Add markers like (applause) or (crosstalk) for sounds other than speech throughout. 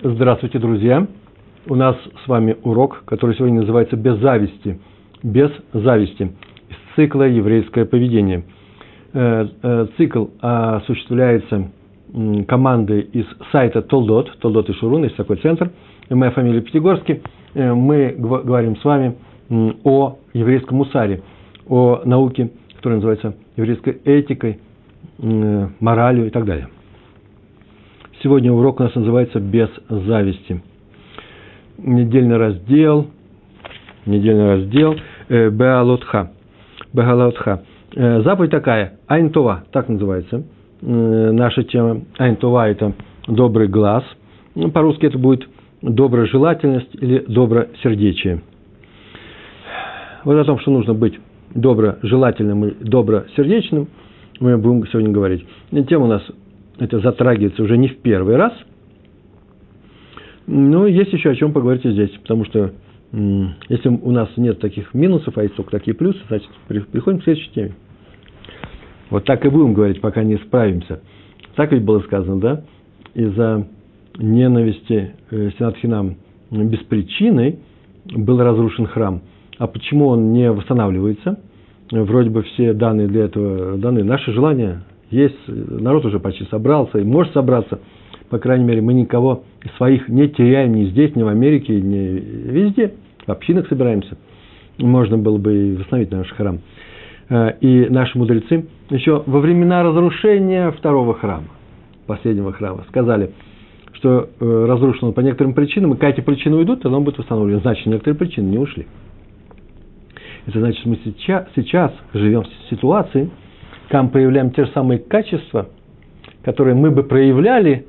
Здравствуйте, друзья! У нас с вами урок, который сегодня называется «Без зависти». Без зависти. Из цикла «Еврейское поведение». Э, э, цикл осуществляется командой из сайта Толдот, Толдот и Шурун, есть такой центр. Моя фамилия Пятигорский. Э, мы говорим с вами о еврейском мусаре, о науке, которая называется еврейской этикой, моралью и так далее. Сегодня урок у нас называется «Без зависти». Недельный раздел, недельный раздел э, Беалотха. Беалотха. Э, заповедь такая, Айнтова, так называется. Э, наша тема Айнтова – это добрый глаз. Ну, по-русски это будет доброжелательность или добросердечие. Вот о том, что нужно быть доброжелательным и добросердечным, мы будем сегодня говорить. Тема у нас это затрагивается уже не в первый раз. Но есть еще о чем поговорить здесь, потому что если у нас нет таких минусов, а есть только такие плюсы, значит, приходим к следующей теме. Вот так и будем говорить, пока не справимся. Так ведь было сказано, да? Из-за ненависти э, Синатхинам без причины был разрушен храм. А почему он не восстанавливается? Вроде бы все данные для этого даны. Наши желания есть, народ уже почти собрался и может собраться. По крайней мере, мы никого своих не теряем ни здесь, ни в Америке, ни везде. В общинах собираемся. Можно было бы и восстановить наш храм. Э, и наши мудрецы еще во времена разрушения второго храма, последнего храма, сказали, что э, разрушен он по некоторым причинам, и когда эти причины уйдут, тогда он будет восстановлен. Значит, некоторые причины не ушли. Это значит, мы сейчас, сейчас живем в ситуации, там проявляем те же самые качества, которые мы бы проявляли,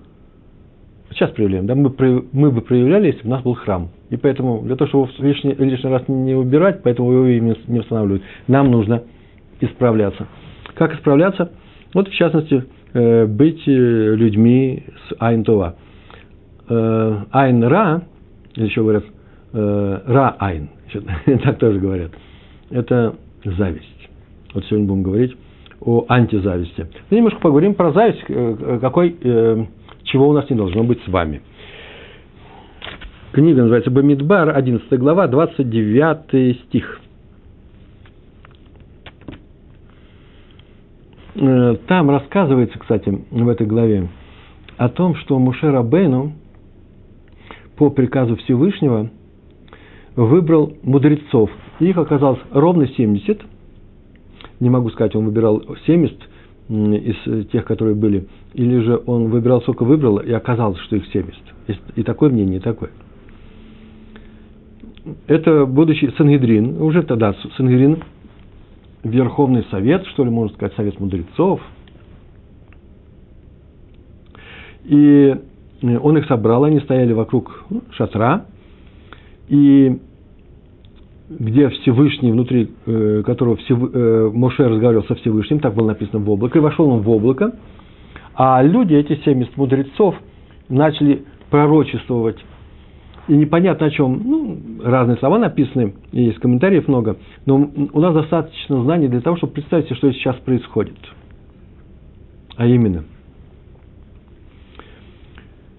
сейчас проявляем, да, мы, мы бы проявляли, если бы у нас был храм. И поэтому для того, чтобы его лишний, лишний раз не убирать, поэтому его и не восстанавливают, нам нужно исправляться. Как исправляться? Вот, в частности, э, быть э, людьми с Айн Това. Э, айн Ра, еще говорят, Ра Айн, (laughs) так тоже говорят, это зависть. Вот сегодня будем говорить о антизависти. Мы немножко поговорим про зависть, э, какой, э, чего у нас не должно быть с вами. Книга называется Бамидбар, 11 глава, 29 стих. Э, там рассказывается, кстати, в этой главе о том, что Муше Рабейну по приказу Всевышнего выбрал мудрецов. Их оказалось ровно 70 – не могу сказать, он выбирал 70 из тех, которые были, или же он выбирал, сколько выбрал, и оказалось, что их 70. Есть и такое мнение, и такое. Это будущий Сангедрин, уже тогда Сангедрин, Верховный Совет, что ли, можно сказать, Совет мудрецов. И он их собрал, они стояли вокруг ну, шатра, и где Всевышний, внутри э, которого Всев... э, Моше разговаривал со Всевышним, так было написано в облако, и вошел он в облако, а люди, эти 70 мудрецов, начали пророчествовать. И непонятно о чем, ну, разные слова написаны, и есть комментариев много, но у нас достаточно знаний для того, чтобы представить себе, что сейчас происходит. А именно,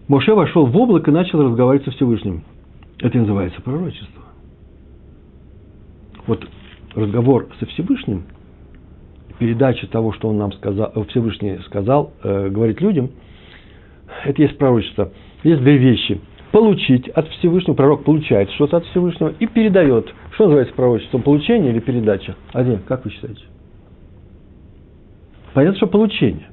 Моше вошел в облако и начал разговаривать со Всевышним. Это называется пророчество вот разговор со Всевышним, передача того, что он нам сказал, Всевышний сказал, э, говорить людям, это есть пророчество. Есть две вещи. Получить от Всевышнего, пророк получает что-то от Всевышнего и передает. Что называется пророчеством? Получение или передача? Один, как вы считаете? Понятно, что получение.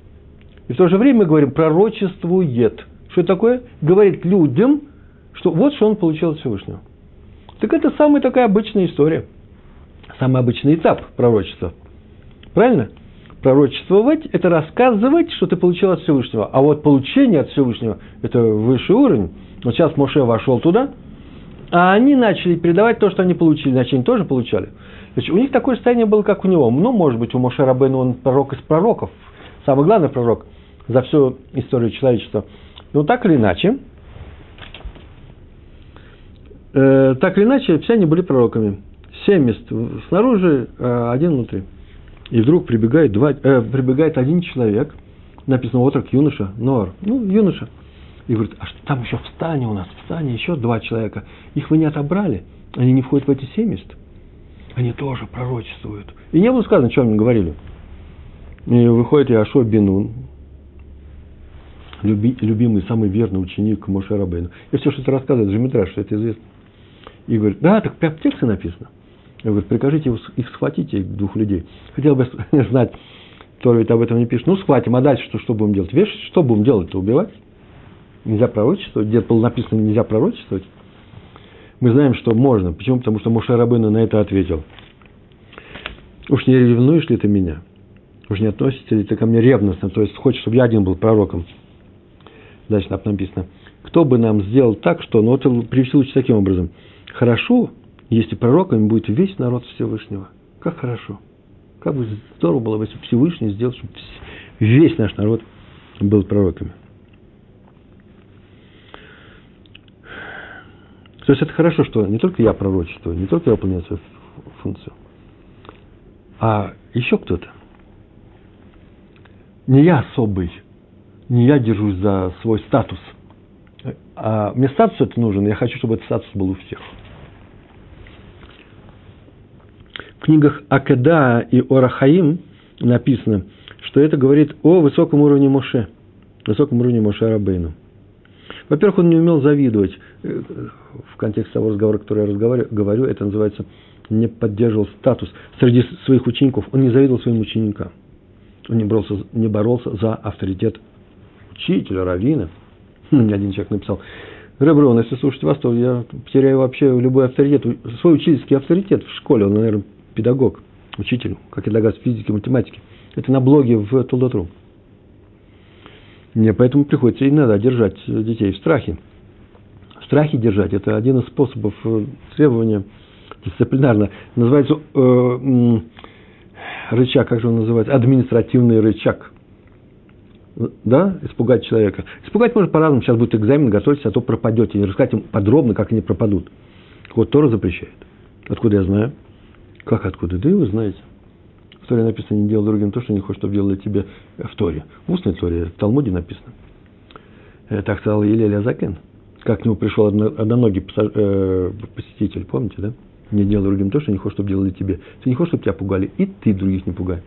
И в то же время мы говорим пророчествует. Что это такое? Говорит людям, что вот что он получил от Всевышнего. Так это самая такая обычная история – самый обычный этап пророчества. Правильно? Пророчествовать – это рассказывать, что ты получил от Всевышнего. А вот получение от Всевышнего – это высший уровень. Вот сейчас Моше вошел туда, а они начали передавать то, что они получили. Значит, они тоже получали. Значит, у них такое состояние было, как у него. Ну, может быть, у Моше Рабейна он пророк из пророков. Самый главный пророк за всю историю человечества. Но так или иначе, э, так или иначе, все они были пророками семь мест снаружи, а один внутри. И вдруг прибегает, два, э, прибегает один человек, написано отрок юноша, Нор, ну, юноша, И говорит, а что там еще в стане у нас, в стане еще два человека. Их вы не отобрали, они не входят в эти 70. Они тоже пророчествуют. И не было сказано, что они говорили. И выходит Иошуа Бенун, люби, любимый, самый верный ученик Моше Рабейну. И все, что это рассказывает, Джимитраш, что это известно. И говорит, да, так прям в тексте написано. Я говорю, прикажите их схватить, двух людей. Хотел бы (laughs) знать, кто ведь об этом не пишет. Ну, схватим, а дальше что, что будем делать? Вешать? Что будем делать-то? Убивать? Нельзя пророчествовать? Где было написано, нельзя пророчествовать? Мы знаем, что можно. Почему? Потому что Моше Рабыну на это ответил. Уж не ревнуешь ли ты меня? Уж не относишься ли ты ко мне ревностно? То есть, хочешь, чтобы я один был пророком? Дальше написано. Кто бы нам сделал так, что... Ну, вот привести лучше таким образом. Хорошо, если пророками будет весь народ Всевышнего. Как хорошо. Как бы здорово было, если Всевышний сделал, чтобы весь наш народ был пророками. То есть это хорошо, что не только я пророчествую, не только я выполняю свою функцию, а еще кто-то. Не я особый, не я держусь за свой статус. А мне статус это нужен, я хочу, чтобы этот статус был у всех. В книгах Акеда и Орахаим написано, что это говорит о высоком уровне Моше, высоком уровне Моше Рабейну. Во-первых, он не умел завидовать. Э, в контексте того разговора, который я разговариваю, говорю, это называется не поддерживал статус среди своих учеников. Он не завидовал своим ученикам. Он не боролся, не боролся за авторитет учителя, раввина. Мне один человек написал, Реброн, если слушать вас, то я потеряю вообще любой авторитет, свой учительский авторитет в школе. Он, наверное, педагог, учитель, как я догадываюсь, физики, математики. Это на блоге в Толдотру. Мне поэтому приходится иногда держать детей в страхе. В страхе держать – это один из способов э, требования дисциплинарно. Называется э, рычаг, как же он называется? Административный рычаг. Да, испугать человека. Испугать можно по-разному. Сейчас будет экзамен, готовьтесь, а то пропадете. Не рассказать им подробно, как они пропадут. Вот Тора запрещает. Откуда я знаю? Как откуда? Да и вы знаете. В Торе написано, не делай другим то, что не хочешь, чтобы делали тебе в Торе. В устной Торе, в Талмуде написано. Э, так сказал Елель Азакен. Как к нему пришел одноногий э, посетитель, помните, да? Не делай другим то, что не хочешь, чтобы делали тебе. Ты не хочешь, чтобы тебя пугали, и ты других не пугай.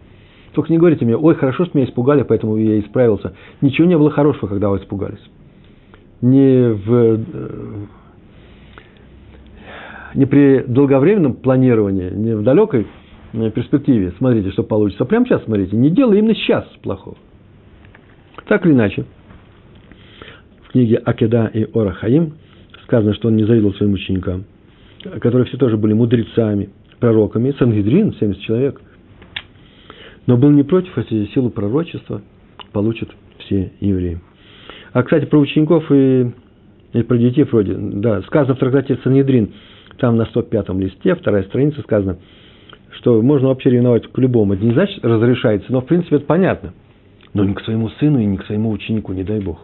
Только не говорите мне, ой, хорошо, что меня испугали, поэтому я исправился. Ничего не было хорошего, когда вы испугались. Не, в, э, не при долговременном планировании, не в далекой э, перспективе, смотрите, что получится. Прямо сейчас смотрите, не делай именно сейчас плохого. Так или иначе, в книге Акеда и Орахаим сказано, что он не завидовал своим ученикам – которые все тоже были мудрецами, пророками, Сангидрин, 70 человек, но был не против, если силу пророчества получат все евреи. А, кстати, про учеников и, и про детей вроде, да, сказано в трактате Сангидрин, там на 105-м листе, вторая страница сказано, что можно вообще ревновать к любому. Это не значит разрешается, но в принципе это понятно. Но не к своему сыну и не к своему ученику, не дай Бог.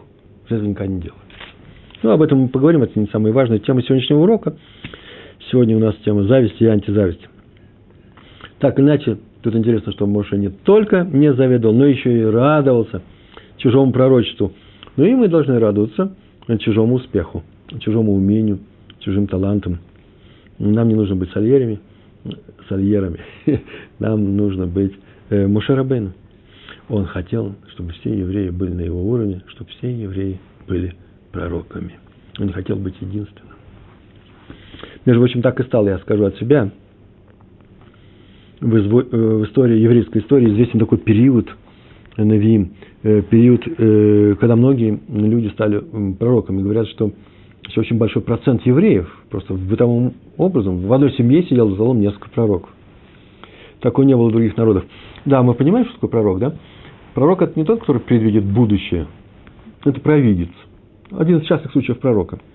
Этого никогда не делать. Ну, об этом мы поговорим, это не самая важная тема сегодняшнего урока. Сегодня у нас тема зависти и антизависти. Так иначе, тут интересно, что Моше не только не завидовал, но еще и радовался чужому пророчеству. Но и мы должны радоваться чужому успеху, чужому умению, чужим талантам. Нам не нужно быть сальерами, сальерами. (laughs) Нам нужно быть э. Он хотел, чтобы все евреи были на его уровне, чтобы все евреи были пророками. Он не хотел быть единственным. Между прочим, так и стало, я скажу от себя. В, э, истории, еврейской истории известен такой период, Навиим, э, период, э, когда многие люди стали пророками. Говорят, что очень большой процент евреев, просто бытовым образом, в одной семье сидел за столом несколько пророков. Такого не было других народов. Да, мы понимаем, что такое пророк, да? Пророк – это не тот, который предвидит будущее, это провидец. Один из частых случаев пророка –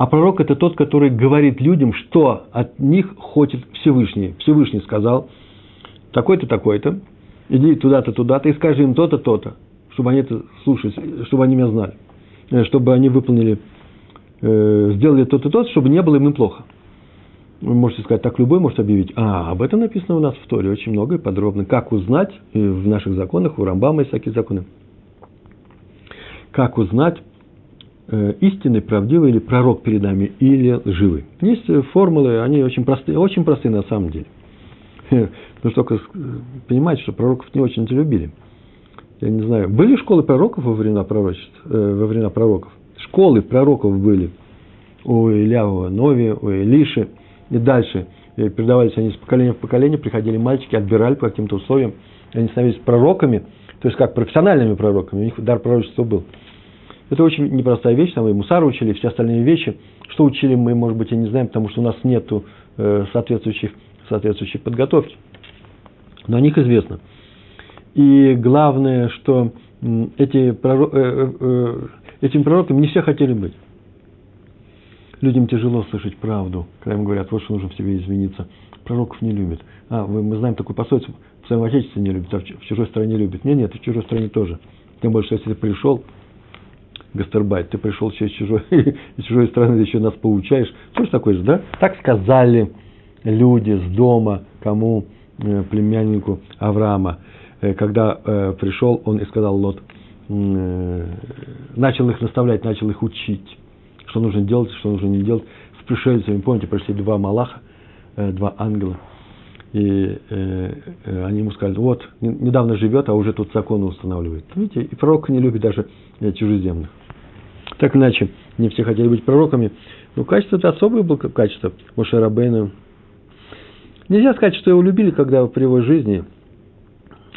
А пророк – это тот, который говорит людям, что от них хочет Всевышний. Всевышний сказал, такой-то, такой-то, иди туда-то, туда-то, и скажи им то-то, то-то, чтобы они это слушали, чтобы они меня знали, чтобы они выполнили, э, сделали то-то, то-то, чтобы не было им плохо. Вы можете сказать, так любой может объявить. А, об этом написано у нас в Торе очень много и подробно. Как узнать, и в наших законах, у Рамбама есть всякие законы. как узнать, э, истинный, правдивый или пророк перед нами, или лживый. Есть формулы, они очень простые, очень простые на самом деле. Но только понимать, что пророков не очень любили. Я не знаю, были школы пророков во времена пророчеств, э, во времена пророков? Школы пророков были у Ильявова Нови, у Илиши и дальше. Передавались они с поколения в поколение, приходили мальчики, отбирали по каким-то условиям, они становились пророками, то есть как профессиональными пророками, у них дар пророчества был. Это очень непростая вещь, там и мусар учили, и все остальные вещи. Что учили мы, может быть, и не знаем, потому что у нас нет э, соответствующих, соответствующей подготовки. Но о них известно. И главное, что эти пророк, э, э, этими пророками не все хотели быть. Людям тяжело слышать правду, когда им говорят, вот что нужно в себе измениться. Пророков не любят. А, мы знаем такую пословицу, в своем отечестве не любят, а в чужой стране любят. Нет, нет, в чужой стране тоже. Тем что если ты пришел, гастарбайт, ты пришел через чужой, (laughs) из чужой страны, ты еще нас получаешь. Что ж такое же, да? Так сказали люди с дома, кому? Э, племяннику Авраама. Э, когда э, пришел, он и сказал Лот, начал их наставлять, начал их учить что нужно делать, что нужно не делать. С пришельцами, помните, пришли два Малаха, э, два ангела, и э, э, они ему сказали, вот, недавно живет, а уже тут законы устанавливает. Видите, и пророк не любит даже чужеземных. Так иначе, не все хотели быть пророками. Но качество это особое было качество Моше Рабейна. Нельзя сказать, что его любили, когда при его жизни.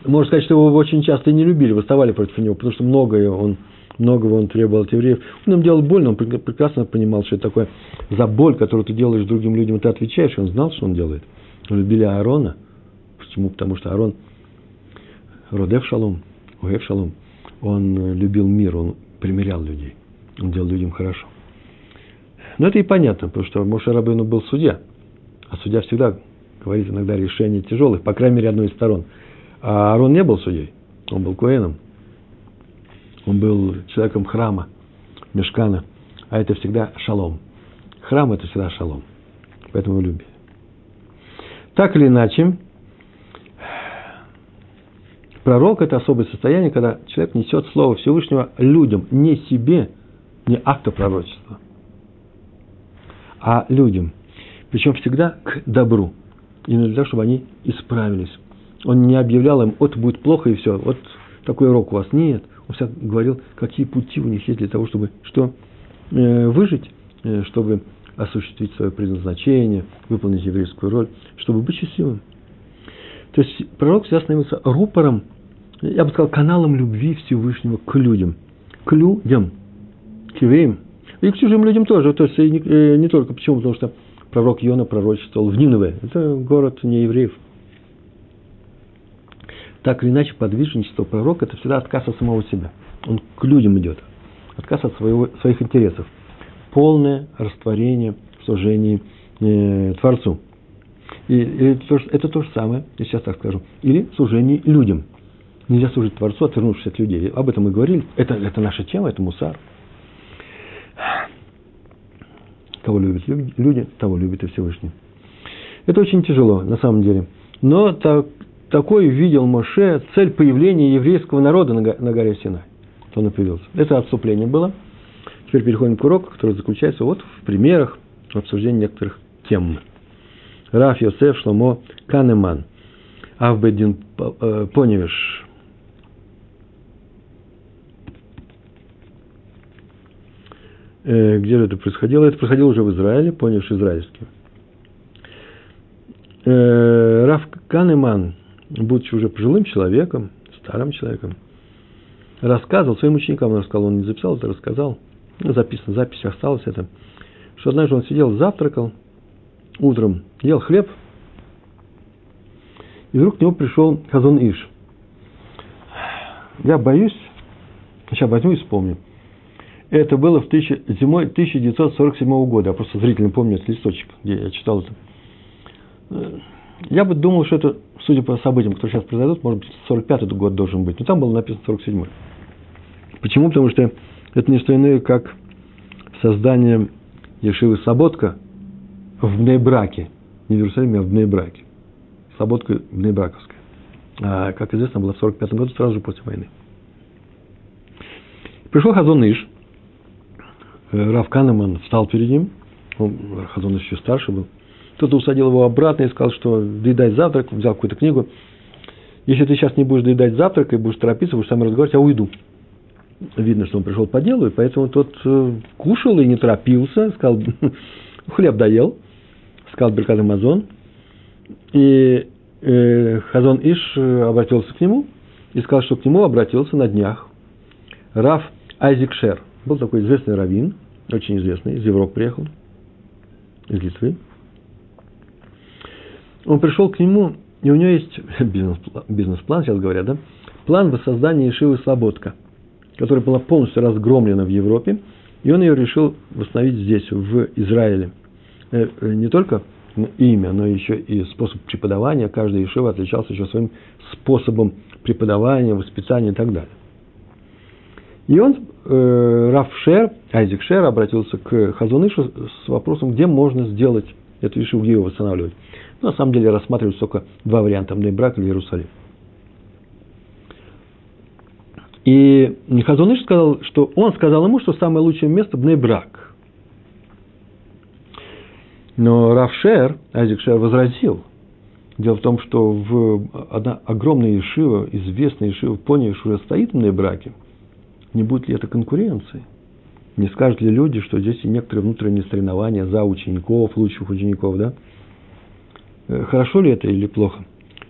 Можно сказать, что его очень часто и не любили, восставали против него, потому что многое он многого он требовал от евреев. Он им делал больно, он прекрасно понимал, что это такое за боль, которую ты делаешь другим людям, и ты отвечаешь, он знал, что он делает. Любили Аарона. Почему? Потому что Аарон Родев Шалом, Уэв Шалом, он любил мир, он примирял людей, он делал людям хорошо. Но это и понятно, потому что Моше Рабыну был судья, а судья всегда говорит иногда решения тяжелых, по крайней мере, одной из сторон. А Аарон не был судьей, он был Коэном. Он был человеком храма, мешкана. А это всегда шалом. Храм – это всегда шалом. Поэтому любили. Так или иначе, пророк – это особое состояние, когда человек несет Слово Всевышнего людям, не себе, не автопророчество, а людям. Причем всегда к добру. Именно для того, чтобы они исправились. Он не объявлял им, вот будет плохо и все, вот такой урок у вас. Нет. Он всегда говорил, какие пути у них есть для того, чтобы что? Э, выжить, э, чтобы осуществить свое предназначение, выполнить еврейскую роль, чтобы быть счастливым. То есть пророк всегда становился рупором, я бы сказал, каналом любви Всевышнего к людям. К людям, к евреям. И к чужим людям тоже. То есть не, э, не только. Почему? Потому что пророк Йона пророчествовал в Ниневе. Это город не евреев так или иначе подвижничество пророка – это всегда отказ от самого себя. Он к людям идет. Отказ от своего, своих интересов. Полное растворение в служении э, Творцу. И, и это, это то же самое, я сейчас так скажу, или служение людям. Нельзя служить Творцу, отвернувшись от людей. Об этом мы говорили. Это, это наша тема, это мусар. Кого любят люди, того любит и Всевышний. Это очень тяжело, на самом деле. Но так, такой видел Моше цель появления еврейского народа на горе Синай. Он и появился. Это отступление было. Теперь переходим к уроку, который заключается вот в примерах, в обсуждении некоторых тем. Раф Йосеф Шломо Канеман. Авбедин э, Поневиш. Э, где же это происходило? Это происходило уже в Израиле, Поневиш израильский. Э, Раф Канеман будучи уже пожилым человеком, старым человеком, рассказывал своим ученикам, он рассказал, он не записал это, рассказал, ну, записано, запись осталась это, что однажды он сидел, завтракал, утром ел хлеб, и вдруг к нему пришел Хазон Иш. Я боюсь, сейчас возьму и вспомню. Это было в тысячи, зимой 1947 года. Я просто зрительно помню этот листочек, где я читал это. Я бы думал, что это, судя по событиям, которые сейчас произойдут, может быть, 45-й год должен быть. Но там было написано 47-й. Почему? Потому что это не что иное, как создание Ешивы Саботка в Бнейбраке. Не в Иерусалиме, а в Бнейбраке. Саботка Бнейбраковская. А, как известно, была в 45 году, сразу же после войны. Пришел Хазон Иш, э, Рав Канеман встал перед ним, он, Хазон еще старше был, кто-то усадил его обратно и сказал, что доедай завтрак, взял какую-то книгу. Если ты сейчас не будешь доедать завтрак и будешь торопиться, будешь сам разговаривать, я уйду. Видно, что он пришел по делу, и поэтому тот э, кушал и не торопился, сказал, (laughs) хлеб доел, сказал Беркат Амазон. И э, Хазон Иш э, обратился к нему и сказал, что к нему обратился на днях Раф Айзик Шер. Был такой известный раввин, очень известный, из Европы приехал, из Литвы. Он пришел к нему, и у него есть (laughs) бизнес-план, бизнес-план сейчас говорят, да? План воссоздания Ишивы Слободка, которая была полностью разгромлена в Европе, и он ее решил восстановить здесь, в Израиле. Э, э, не только имя, но еще и способ преподавания. Каждый Ишива отличался еще своим способом преподавания, воспитания и так далее. И он, э, Раф Шер, Айзек Шер, обратился к Хазунышу с вопросом, где можно сделать эту Ишиву, где ее восстанавливать. На самом деле рассматриваются только два варианта, Мнейбрак или Иерусалим. И Хазуныш сказал, что он сказал ему, что самое лучшее место – Бнейбрак. Но Равшер, Айзек Шер, возразил. Дело в том, что в одна огромная Ешива, известная Ешива, поняв, что стоит в Нейбраке – не будет ли это конкуренцией? Не скажут ли люди, что здесь и некоторые внутренние соревнования за учеников, лучших учеников, да? Э, хорошо ли это или плохо?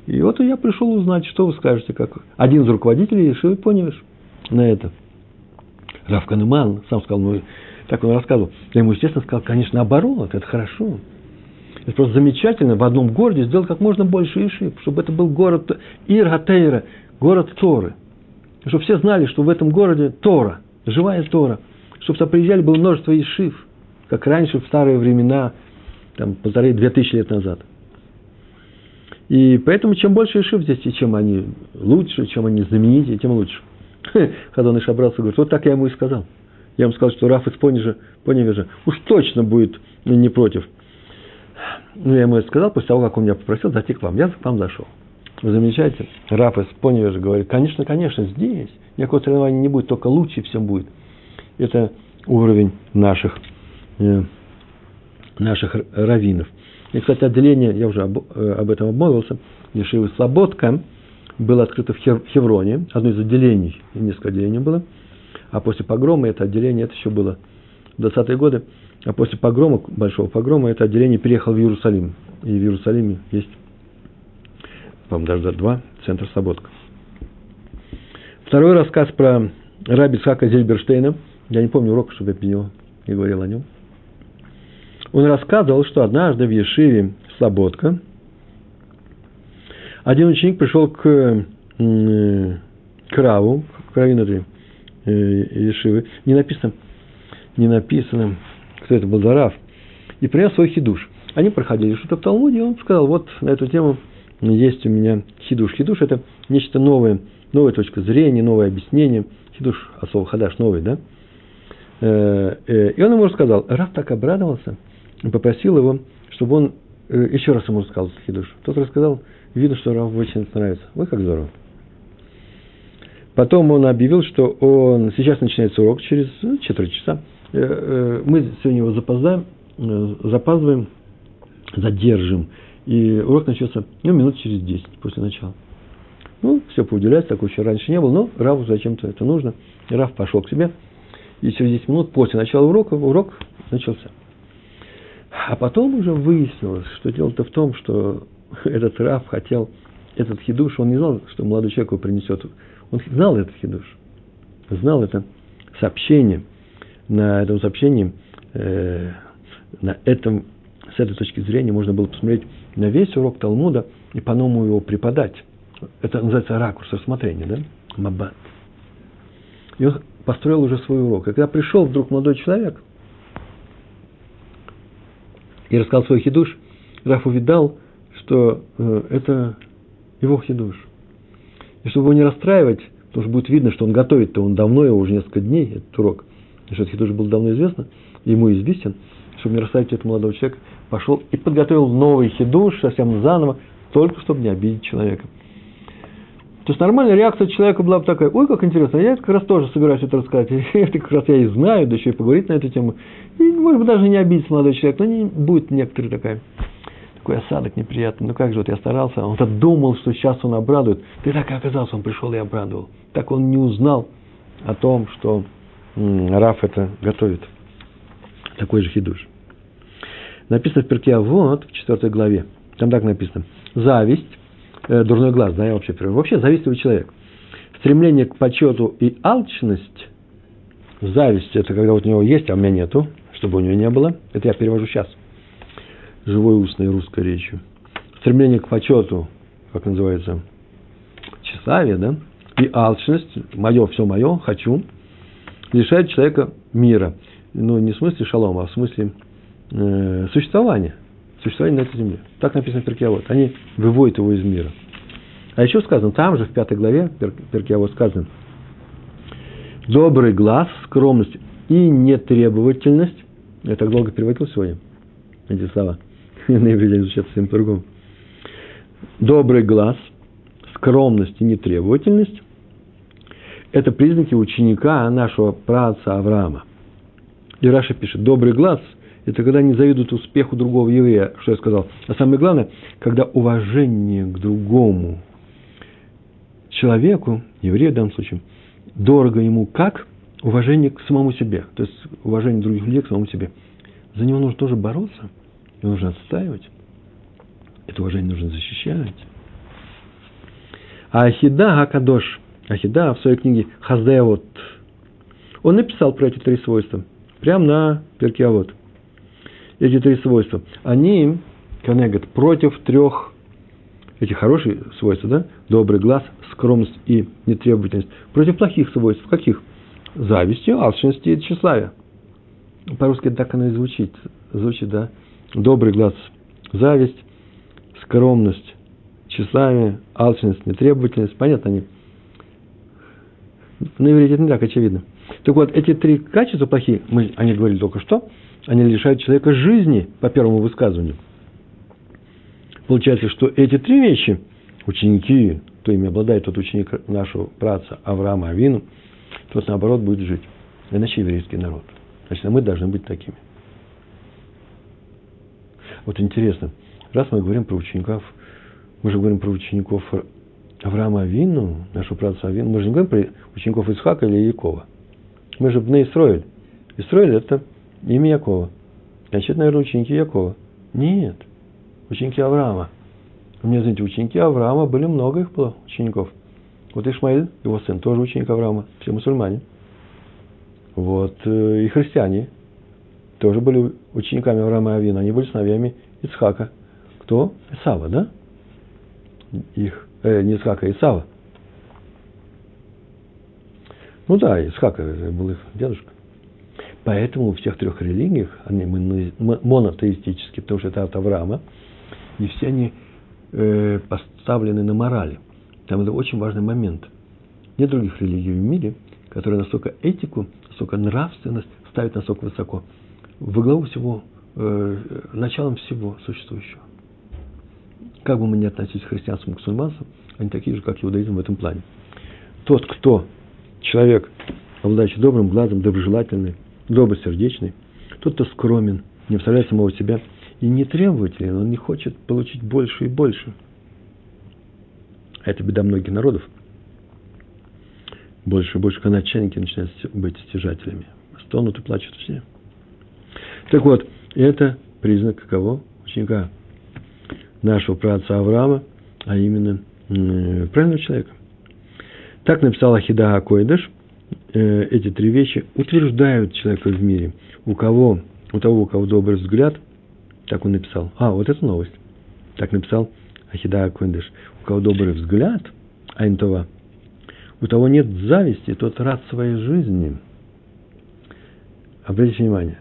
И вот я пришел узнать, что вы скажете, как один из руководителей решил Поневиш на это. Раф Канеман сам сказал, ну, так он рассказывал. Я ему, естественно, сказал, конечно, наоборот, это хорошо. Это просто замечательно в одном городе сделать как можно больше Ишиб, чтобы это был город Иргатейра, город Торы – чтобы все знали, что в этом городе Тора, живая Тора, чтобы туда приезжали было множество ишив, как раньше в старые времена, там полторы-две тысячи лет назад. И поэтому чем больше ишив здесь, и чем они лучше, чем они знаменитее, тем лучше. Хадон Иш обрался говорит, вот так я ему и сказал. Я ему сказал, что Раф из Понежа, Поневежа уж точно будет не против. Ну, я ему это сказал, после того, как он меня попросил зайти к вам. Я к вам зашел. Вы замечаете? Раф из Поневежа говорит, конечно, конечно, здесь никакого соревнования не будет, только лучше все будет. Это уровень наших, э, наших раввинов. И, кстати, отделение, я уже об, э, об этом обмолвился, Ешивы Слободка было открыто в Хевроне, одно из отделений, несколько отделений было. А после погрома это отделение, это еще было в 20-е годы, а после погрома, большого погрома, это отделение переехало в Иерусалим. И в Иерусалиме есть по-моему, даже два, центр Слободка. Второй рассказ про Раби Цхака Зельберштейна. Я не помню урока, чтобы я него не говорил о нем. Он рассказывал, что однажды в Ешиве Слободка один ученик пришел к, к Раву, к раввину э, Ешивы. Не написано, не написано, кто это был за Рав, и принес свой хидуш. Они проходили что-то в Талмуде, и он сказал, вот на эту тему – есть у меня хидуш. Хидуш – это нечто новое, новая точка зрения, новое объяснение. Хидуш, а слово хадаш, новый, да? Э, э, и он ему рассказал. Раф так обрадовался попросил его, чтобы он э, еще раз ему рассказал хидуш. Тот рассказал, видно, что Раф очень нравится. Ой, как здорово. Потом он объявил, что он сейчас начинается урок через четверть часа. Мы сегодня его запоздаем, запаздываем, задержим. И урок начался, ну, минут через 10 после начала. Ну, все поудивляется, такого еще раньше не было, но Раву зачем-то это нужно. И Рав пошел к себе, и через 10 минут после начала урока урок начался. А потом уже выяснилось, что дело-то в том, что (laughs) этот Рав хотел этот хидуш, он не знал, что молодой человек его принесет. Он знал этот хидуш, знал это сообщение. На этом сообщении, э, на этом, с этой точки зрения можно было посмотреть на весь урок Талмуда и по-новому его преподать. Это называется ракурс рассмотрения, да? Мабат. И он построил уже свой урок. И когда пришел вдруг молодой человек и рассказал свой хидуш, Раф увидал, что э, это его хидуш. И чтобы его не расстраивать, потому что будет видно, что он готовит-то, он давно его, уже несколько дней, этот урок, и что этот хидуш был давно известно, ему известен, чтобы не расстраивать этого молодого человека, пошел и подготовил новый хидуш, совсем заново, только чтобы не обидеть человека. То есть нормальная реакция человека была бы такая, ой, как интересно, я это как раз тоже собираюсь это рассказать. (laughs) Это как раз я и знаю, да еще и поговорить на эту тему. И, может быть, даже не обидится молодой человек, но не будет некоторый такая, такой осадок неприятный. Ну как же, вот я старался, он-то думал, что сейчас он обрадует. Ты так и оказался, он пришел и обрадовал. Так он не узнал о том, что м, Раф это готовит. Такой же хидуш. Написано в перке вот в четвертой главе. Там так написано. Зависть дурной глаз, я вообще перевожу. Вообще завистливый человек. Стремление к почету и алчность, зависть, это когда вот у него есть, а у меня нету, чтобы у него не было. Это я перевожу сейчас, живой устной русской речью. Стремление к почету, как называется, тщеславие, да, и алчность, мое, все мое, хочу, лишает человека мира. Ну, не в смысле шалома, а в смысле э, существования существования на этой земле. Так написано в Перкиавод. Они выводят его из мира. А еще сказано, там же в пятой главе Перкиавод сказано, добрый глаз, скромность и нетребовательность. Я так долго переводил сегодня эти слова. (laughs) На иврите звучат совсем по-другому. Добрый глаз, скромность и нетребовательность – это признаки ученика нашего праца Авраама. И Раша пишет, добрый глаз – это когда не завидуют успеху другого еврея, что я сказал. А самое главное, когда уважение к другому человеку, еврею в данном случае, дорого ему как уважение к самому себе, то есть уважение других людей к самому себе. За него нужно тоже бороться, его нужно отстаивать, это уважение нужно защищать. А Ахида Акадош, Ахида в своей книге Хаздеот, он написал про эти три свойства, прямо на Перкиавод – эти три свойства, они, коннегат, против трех, эти хорошие свойства, да, добрый глаз, скромность и нетребовательность, против плохих свойств, каких? Зависти, алчности и тщеславия. По-русски так оно и звучит, звучит, да, добрый глаз, зависть, скромность, тщеславие, алчность, нетребовательность, понятно они? На иврите это не так очевидно. Так вот, эти три качества плохие, мы о них говорили только что – они лишают человека жизни, по первому высказыванию. Получается, что эти три вещи, ученики, кто ими обладает, тот ученик нашего праца Авраама Авину, тот, наоборот, будет жить. Иначе еврейский народ. Значит, мы должны быть такими. Вот интересно, раз мы говорим про учеников, мы же говорим про учеников Авраама Авину, нашего праца Авину, мы же не говорим про учеников Исхака или Якова. Мы же Бней Исроиль. Исроиль – это имя Якова. Значит, наверное, ученики Якова. Нет, ученики Авраама. У меня, знаете, ученики Авраама были много их было, учеников. Вот Ишмаиль, его сын, тоже ученик Авраама, все мусульмане. Вот э, и христиане тоже были учениками Авраама и Авина. Они были сыновьями Ицхака. Кто? Исава, да? Их, э, не Ицхака, а Исава. Ну да, Исхака был их дедушка. Поэтому в всех трех религиях, они монотеистические, потому что это от Авраама, и все они э, поставлены на морали. Там это очень важный момент. Нет других религий в мире, которые настолько этику, настолько нравственность ставят настолько высоко. Во главу всего, э, началом всего существующего. Как бы мы ни относились к христианству и мусульманству, они такие же, как иудаизм в этом плане. Тот, кто человек, обладающий добрым глазом, доброжелательный, добросердечный, тот, кто скромен, не вставляет самого себя и не требователен, он не хочет получить больше и больше. А это беда многих народов. Больше и больше, когда начальники начинают быть стяжателями. Стонут и плачут все. Так вот, это признак кого? Ученика нашего праотца Авраама, а именно правильного человека. Так написал Ахида Акойдыш – Э, эти три вещи утверждают человека в мире. У кого, у того, у кого добрый взгляд, так он написал. А, вот это новость. Так написал Ахида Аквендыш. У кого добрый взгляд, Айнтова, у того нет зависти, тот рад своей жизни. Обратите внимание,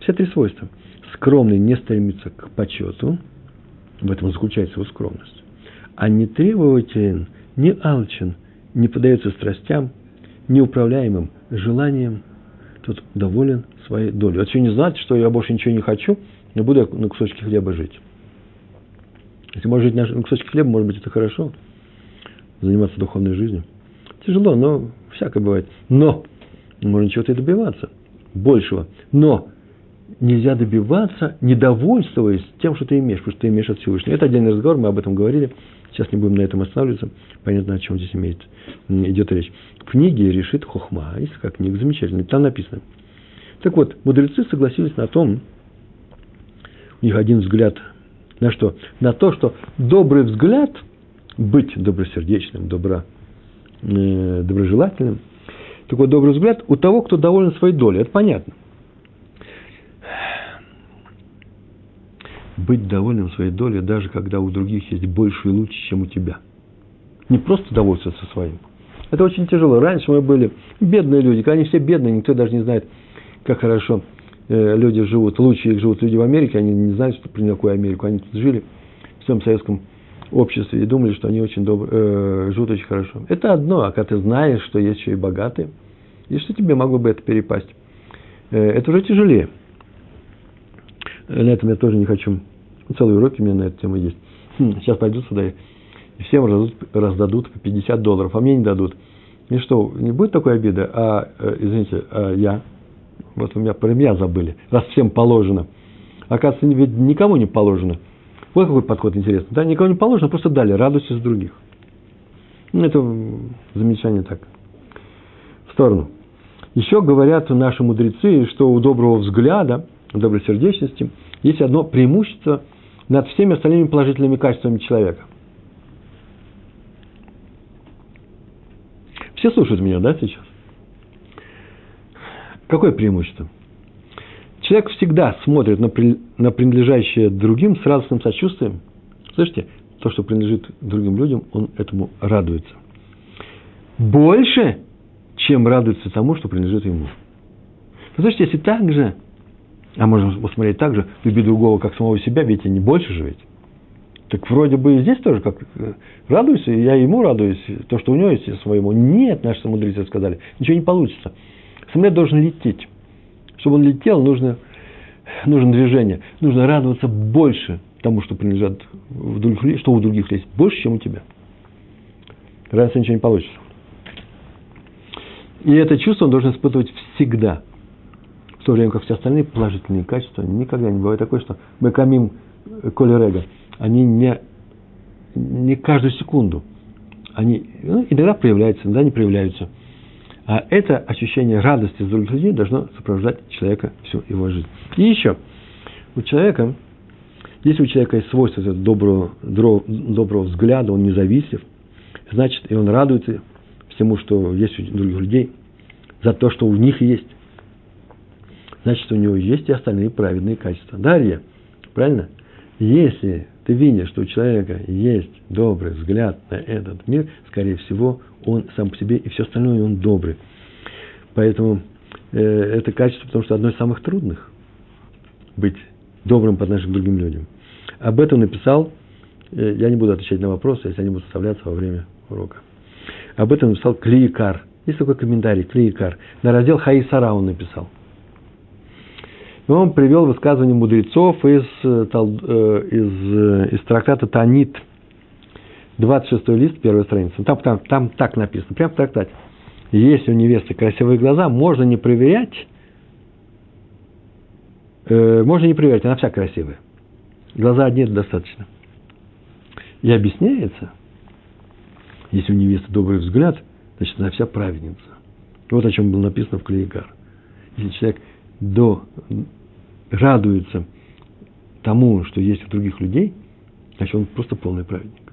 все три свойства. Скромный не стремится к почету, в этом заключается его скромность. А не требователен, не алчен, не поддается страстям, неуправляемым желанием, тот доволен своей долей. Это еще не значит, что я больше ничего не хочу, но буду на кусочке хлеба жить. Если можно жить на кусочке хлеба, может быть, это хорошо. заниматься духовной жизнью. Тяжело, но всякое бывает. Но можно чего-то и добиваться, большего. Но нельзя добиваться, недовольствуясь тем, что ты имеешь, потому что ты имеешь от Всевышнего. Это отдельный разговор, мы об этом говорили. Сейчас не будем на этом останавливаться. Понятно, о чем здесь имеет, идет речь. В книге решит Хохма, есть как книга замечательная, там написано. Так вот, мудрецы согласились на том, у них один взгляд на что? На то, что добрый взгляд, быть добросердечным, добро, э, доброжелательным, такой добрый взгляд у того, кто доволен своей долей. Это понятно. Быть довольным своей долей, даже когда у других есть больше и лучше, чем у тебя. Не просто довольствоваться своим. Это очень тяжело. Раньше мы были бедные люди, когда они все бедные, никто даже не знает, как хорошо э, люди живут. Лучше их живут люди в Америке, они не знают, что при какую Америку. Они тут жили в своем советском обществе и думали, что они очень добры, э, живут очень хорошо. Это одно, а когда ты знаешь, что есть еще и богатые, и что тебе могло бы это перепасть, э, это уже тяжелее. На этом я тоже не хочу. Целые уроки у меня на эту тему есть. Хм, сейчас пойду сюда и всем раздадут, раздадут по 50 долларов, а мне не дадут. И что, не будет такой обиды? А, э, извините, а я? Вот у меня про меня забыли, раз всем положено. Оказывается, ведь никому не положено. Вот какой подход интересный. Да, никому не положено, просто дали, радуйся с других. Ну, это замечание так. В сторону. Еще говорят наши мудрецы, что у доброго взгляда, добросердечности есть одно преимущество над всеми остальными положительными качествами человека. Все слушают меня, да, сейчас? Какое преимущество? Человек всегда смотрит на, при, на принадлежащее другим с радостным сочувствием. Слышите, то, что принадлежит другим людям, он этому радуется. Больше, чем радуется тому, что принадлежит ему. Слышите, если так же, а можно посмотреть так же, люби другого, как самого себя, ведь не больше же ведь. Так вроде бы и здесь тоже как э, радуйся, я ему радуюсь, то, что у него есть своему. Нет, наши мудрецы сказали, ничего не получится. Самолет должен лететь. Чтобы он летел, нужно, нужно движение. Нужно радоваться больше тому, что принадлежит в других что у других есть, больше, чем у тебя. Раньше ничего не получится. И это чувство он должен испытывать всегда. В то время как все остальные положительные качества никогда не бывает такое, что мы камим колерега. Они не, не каждую секунду. Они ну, иногда проявляются, иногда не проявляются – а это ощущение радости с других людей должно сопровождать человека всю его жизнь. И еще, у человека, если у человека есть свойство доброго, доброго взгляда, он независим, значит, и он радуется всему, что есть у других людей, за то, что у них есть. Значит, у него есть и остальные праведные качества. Дарья, правильно? Если ты видишь, что у человека есть добрый взгляд на этот мир, скорее всего, он сам по себе и все остальное он добрый. Поэтому э, это качество, потому что одно из самых трудных быть добрым по отношению к другим людям. Об этом написал, э, я не буду отвечать на вопросы, если они будут составляться во время урока. Об этом написал Клиикар. Есть такой комментарий, Клиикар. На раздел Хаисара он написал. И он привел высказывание мудрецов из, э, э, из, э, из трактата Танит – 26 лист, первая страница. Там, там, там так написано, прямо в трактате. Если у невесты красивые глаза, можно не проверять, э, можно не проверять, она вся красивая. Глаза одни достаточно. И объясняется, если у невесты добрый взгляд, значит, она вся праведница. Вот о чем было написано в Клеикар. Если человек до, радуется тому, что есть у других людей, значит, он просто полный праведник.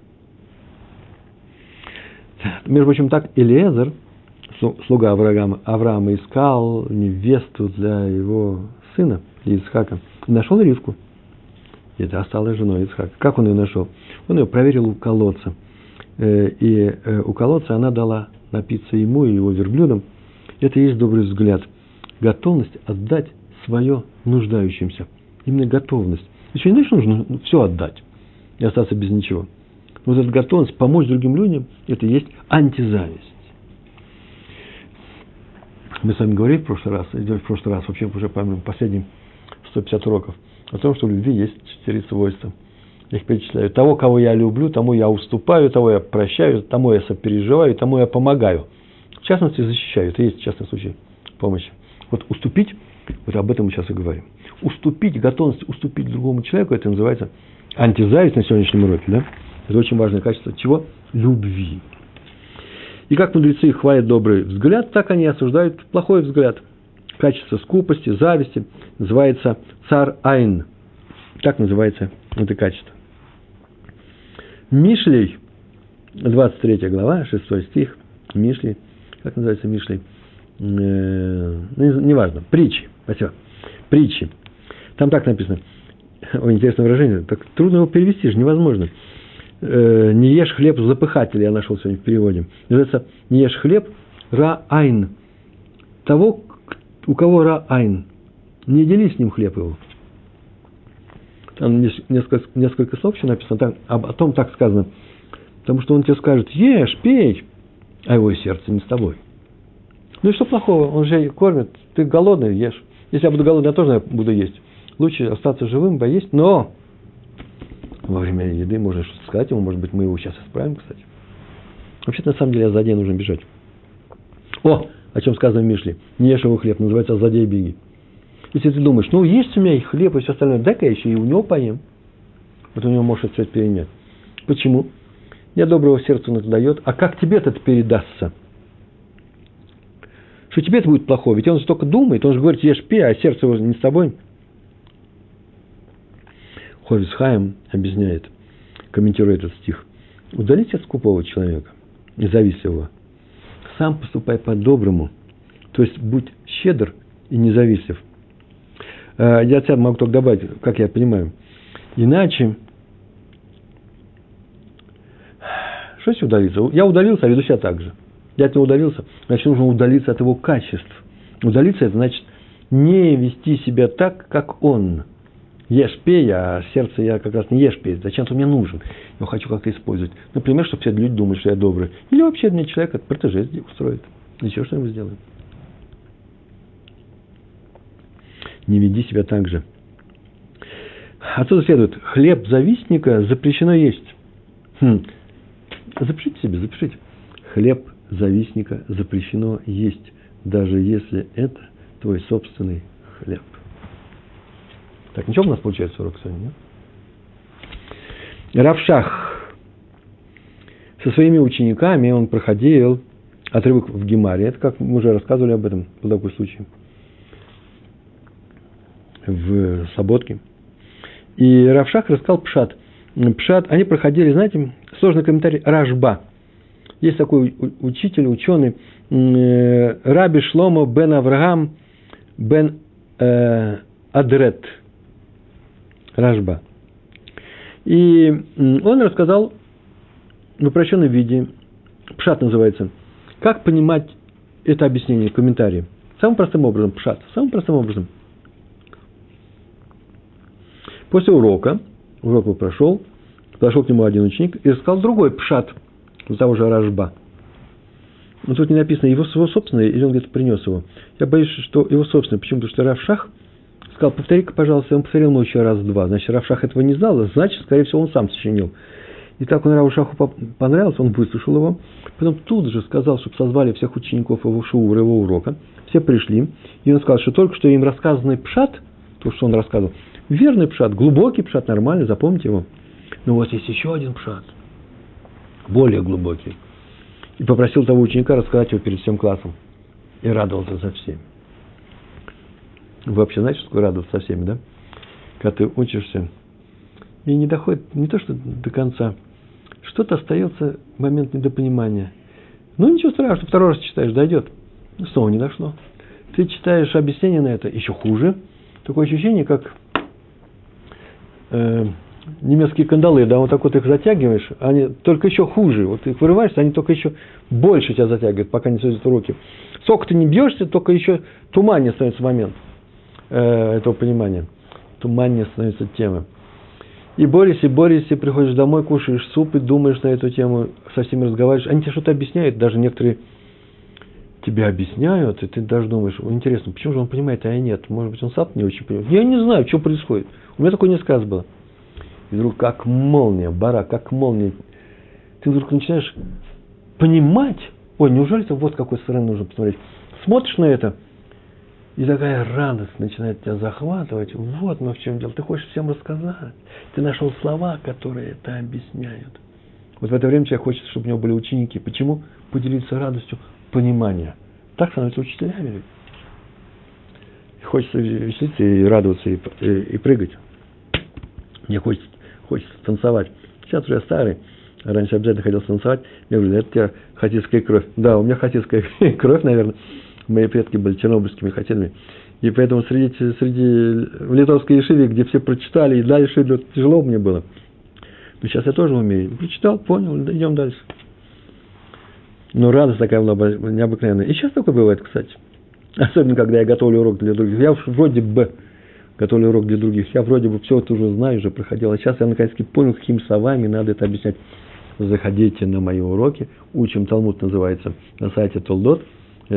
Между прочим, так Элиезер, слуга Авраама, Авраама искал невесту для его сына, Исхака, нашел Ривку. Это осталась женой Исхака. Как он ее нашел? Он ее проверил у колодца. Э, и э, у колодца она дала напиться ему и его верблюдам. Это и есть добрый взгляд. Готовность отдать свое нуждающимся. Именно готовность. Еще не значит, нужно все отдать и остаться без ничего – вот эта готовность помочь другим людям, это и есть антизависть. Мы с вами говорили в прошлый раз, в прошлый раз, вообще уже помню, последние 150 уроков, о том, что у любви есть четыре свойства. Я их перечисляю. Того, кого я люблю, тому я уступаю, того я прощаю, тому я сопереживаю, тому я помогаю. В частности, защищаю. Это есть частный случай помощи. Вот уступить, вот об этом мы сейчас и говорим. Уступить, готовность уступить другому человеку, это называется антизависть на сегодняшнем уроке. Да? Это очень важное качество. Чего? Любви. И как мудрецы хвалят добрый взгляд, так они осуждают плохой взгляд. Качество скупости, зависти называется цар айн. Так называется это качество. Мишлей, 23 глава, 6 стих, Мишлей, как называется Мишлей? Э, ну, неважно, притчи, спасибо, притчи. Там так написано, (laughs) ой, интересное выражение, так трудно его перевести же, невозможно. Э, не ешь хлеб запыхателя, я нашел сегодня в переводе. Называется, не ешь хлеб ра-айн. Того, у кого ра-айн. Не дели с ним хлеб его. Там несколько, несколько слов еще написано, так, об, о том так сказано. Потому что он тебе скажет, ешь, пей, а его сердце не с тобой. Ну и что плохого? Он же кормит, ты голодный, ешь. Если я буду голодный, я тоже буду есть. Лучше остаться живым, поесть, но во время еды можно что-то сказать ему, может быть, мы его сейчас исправим, кстати. Вообще-то, на самом деле, злодея нужно бежать. О, о чем сказано в Мишле. Не ешь его хлеб, называется злодей беги. Если ты думаешь, ну, есть у меня и хлеб, и все остальное, дай-ка я еще и у него поем. Вот у него может все перенять. Почему? Я доброго сердца он это дает, а как тебе это передастся? Что тебе это будет плохо? Ведь он же только думает, он же говорит, ешь, пей, а сердце его не с тобой. Ховисхайм объясняет, комментируя этот стих. Удалите от скупого человека, независимого. Сам поступай по-доброму, то есть будь щедр и независим. Э, я от себя могу только добавить, как я понимаю. Иначе, что если удалиться? Я удалился, а веду себя так же. Я от него удалился, значит, нужно удалиться от его качеств. Удалиться – это значит не вести себя так, как он. Ешь, пей, а сердце я как раз не ешь, пей. Зачем-то мне нужен. Я хочу как-то использовать. Например, чтобы все люди думали, что я добрый. Или вообще мне человек от протеже устроит. Еще что-нибудь сделает. не веди себя так же. Отсюда следует, хлеб завистника запрещено есть. Хм. Запишите себе, запишите. Хлеб завистника запрещено есть, даже если это твой собственный хлеб. Так, ничего у нас получается урок сегодня, нет? Равшах со своими учениками он проходил отрывок в Гемаре. Это как мы уже рассказывали об этом, был такой случай в Саботке. И Равшах рассказал Пшат. Пшат, они проходили, знаете, сложный комментарий Рашба. Есть такой учитель, ученый, э, Раби Шломо бен Авраам бен э, Адрет. Рашба. И он рассказал в упрощенном виде, Пшат называется, как понимать это объяснение, комментарии. Самым простым образом, Пшат, самым простым образом – После урока, урок прошел, подошел к нему один ученик и рассказал другой пшат, у того же Рожба. Но тут не написано его, его собственное, или он где-то принес его. Я боюсь, что его собственное. Почему? Потому что Равшах сказал, повтори-ка, пожалуйста, он повторил ему еще раз-два. Значит, Равшах этого не знал, значит, скорее всего, он сам сочинил. И так он Равшаху понравился, он выслушал его. Потом тут же сказал, чтобы созвали всех учеников его шуура, его урока. Все пришли. И он сказал, что только что им рассказанный пшат, то, что он рассказывал, Верный пшат, глубокий пшат, нормальный, запомните его. Но вот есть еще один пшат, более глубокий. И попросил того ученика рассказать его перед всем классом. И радовался за всеми. Вы вообще знаете, что такое радоваться со всеми, да? Когда ты учишься, и не доходит не то, что до конца, что-то остается момент недопонимания. Ну, ничего страшного, второй раз читаешь, дойдет. Ну, снова не дошло. Ты читаешь объяснение на это, еще хуже. Такое ощущение, как э, немецкие кандалы, да, вот так вот их затягиваешь, они только еще хуже. Вот их вырываешься, они только еще больше тебя затягивают, пока не сойдут руки. Сколько ты не бьешься, только еще туманнее становится момент э, этого понимания. Туманнее становится тема. И борешься, и борешься, приходишь домой, кушаешь суп и думаешь на эту тему, со всеми разговариваешь. Они тебе что-то объясняют, даже некоторые тебе объясняют, и ты даже думаешь, интересно, почему же он понимает, а я нет? Может быть, он сам не очень понимает. Я не знаю, что происходит. У меня такое несколько раз было. И вдруг как молния, бара, как молния. Ты вдруг начинаешь понимать, ой, неужели это вот какой стороны нужно посмотреть. Смотришь на это, и такая радость начинает тебя захватывать. Вот мы в чем дело. Ты хочешь всем рассказать. Ты нашел слова, которые это объясняют. Вот в это время человек хочет, чтобы у него были ученики. Почему? Поделиться радостью понимания. Так становятся учителями. И хочется веселиться и радоваться, и, и, и прыгать. Мне хочется, хочется танцевать. Сейчас уже я старый. Раньше обязательно хотел танцевать. Мне говорят, это у тебя хасидская кровь. Да, у меня хасидская (laughs) кровь, наверное. Мои предки были чернобыльскими хасидами. И поэтому среди, среди в литовской Ешиве, где все прочитали, и дальше тяжело мне было. Но сейчас я тоже умею. Прочитал, понял, идем дальше. Но радость такая была необыкновенная. И сейчас такое бывает, кстати. Особенно, когда я готовлю урок для других. Я вроде бы готовлю урок для других. Я вроде бы все это уже знаю, уже проходил. А сейчас я наконец-то понял, какими словами надо это объяснять. Заходите на мои уроки. Учим Талмуд называется на сайте Толдот.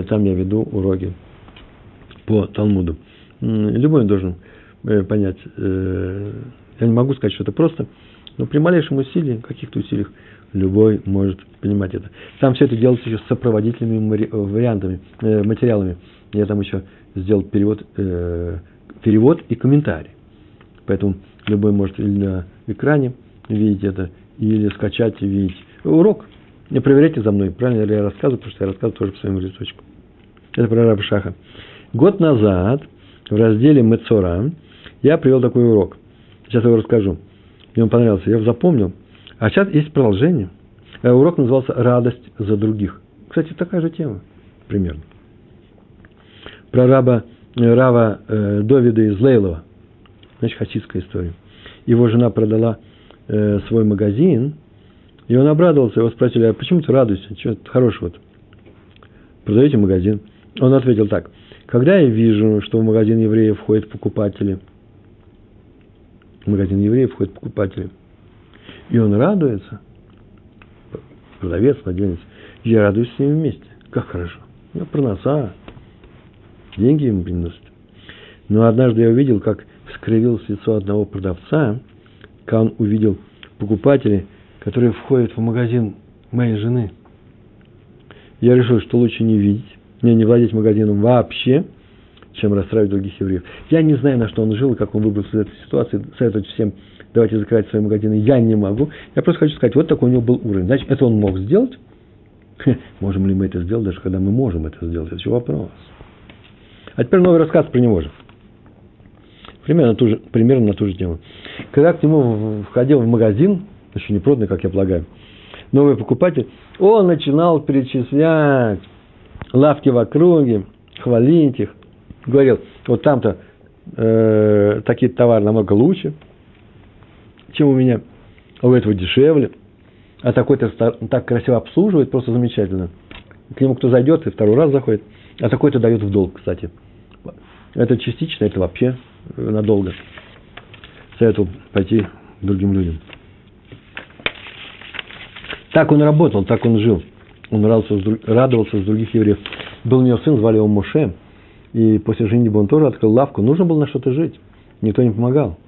Там я веду уроки по Талмуду. Любой должен э, понять. Э, я не могу сказать, что это просто. Но при малейшем усилии, каких-то усилиях, любой может понимать это. Там все это делается еще с сопроводительными вариантами, э, материалами. Я там еще сделал перевод, э, перевод и комментарий. Поэтому любой может или на экране видеть это, или скачать и видеть. Урок. Не проверяйте за мной, правильно ли я рассказываю, потому что я рассказываю тоже по своему листочку. Это про раба Шаха. Год назад в разделе Мецора я привел такой урок. Сейчас я его расскажу. Мне он понравился, я его запомнил. А сейчас есть продолжение. Э, урок назывался «Радость за других». Кстати, такая же тема, примерно. Про раба, Рава э, Довида из Лейлова. Значит, хасидская история. Его жена продала э, свой магазин, и он обрадовался. Его спросили, а почему ты радуешься? Чего хорошего-то? Продаете магазин? Он ответил так. Когда я вижу, что в магазин евреев входят покупатели, в магазин евреев входят покупатели, и он радуется, продавец, владелец, я радуюсь с ним вместе. Как хорошо. Него проноса, деньги ему приносят. Но однажды я увидел, как скривилось лицо одного продавца, когда он увидел покупателей, которые входят в магазин моей жены. Я решил, что лучше не видеть, мне не владеть магазином вообще, чем расстраивать других евреев. Я не знаю, на что он жил как он выбрался из этой ситуации. Советовать всем, давайте закрывать свои магазины, я не могу. Я просто хочу сказать, вот такой у него был уровень. Значит, это он мог сделать. Можем ли мы это сделать, даже когда мы можем это сделать? Это еще вопрос. А теперь новый рассказ про него же. Примерно на ту же, примерно на ту же тему. Когда к нему входил в магазин, еще не проданный, как я полагаю, новый покупатель, он начинал перечислять лавки в округе, хвалить их. Говорил, вот там-то э, такие товары намного лучше, чем у меня, а у этого дешевле. А такой-то так красиво обслуживает, просто замечательно. К нему кто зайдет и второй раз заходит. А такой-то дает в долг, кстати. Это частично, это вообще надолго. Советую пойти другим людям. Так он работал, так он жил. Он радовался, радовался с других евреев. Был у него сын, звали его Моше. И после женитьбы он тоже открыл лавку. Нужно было на что-то жить. Никто не помогал.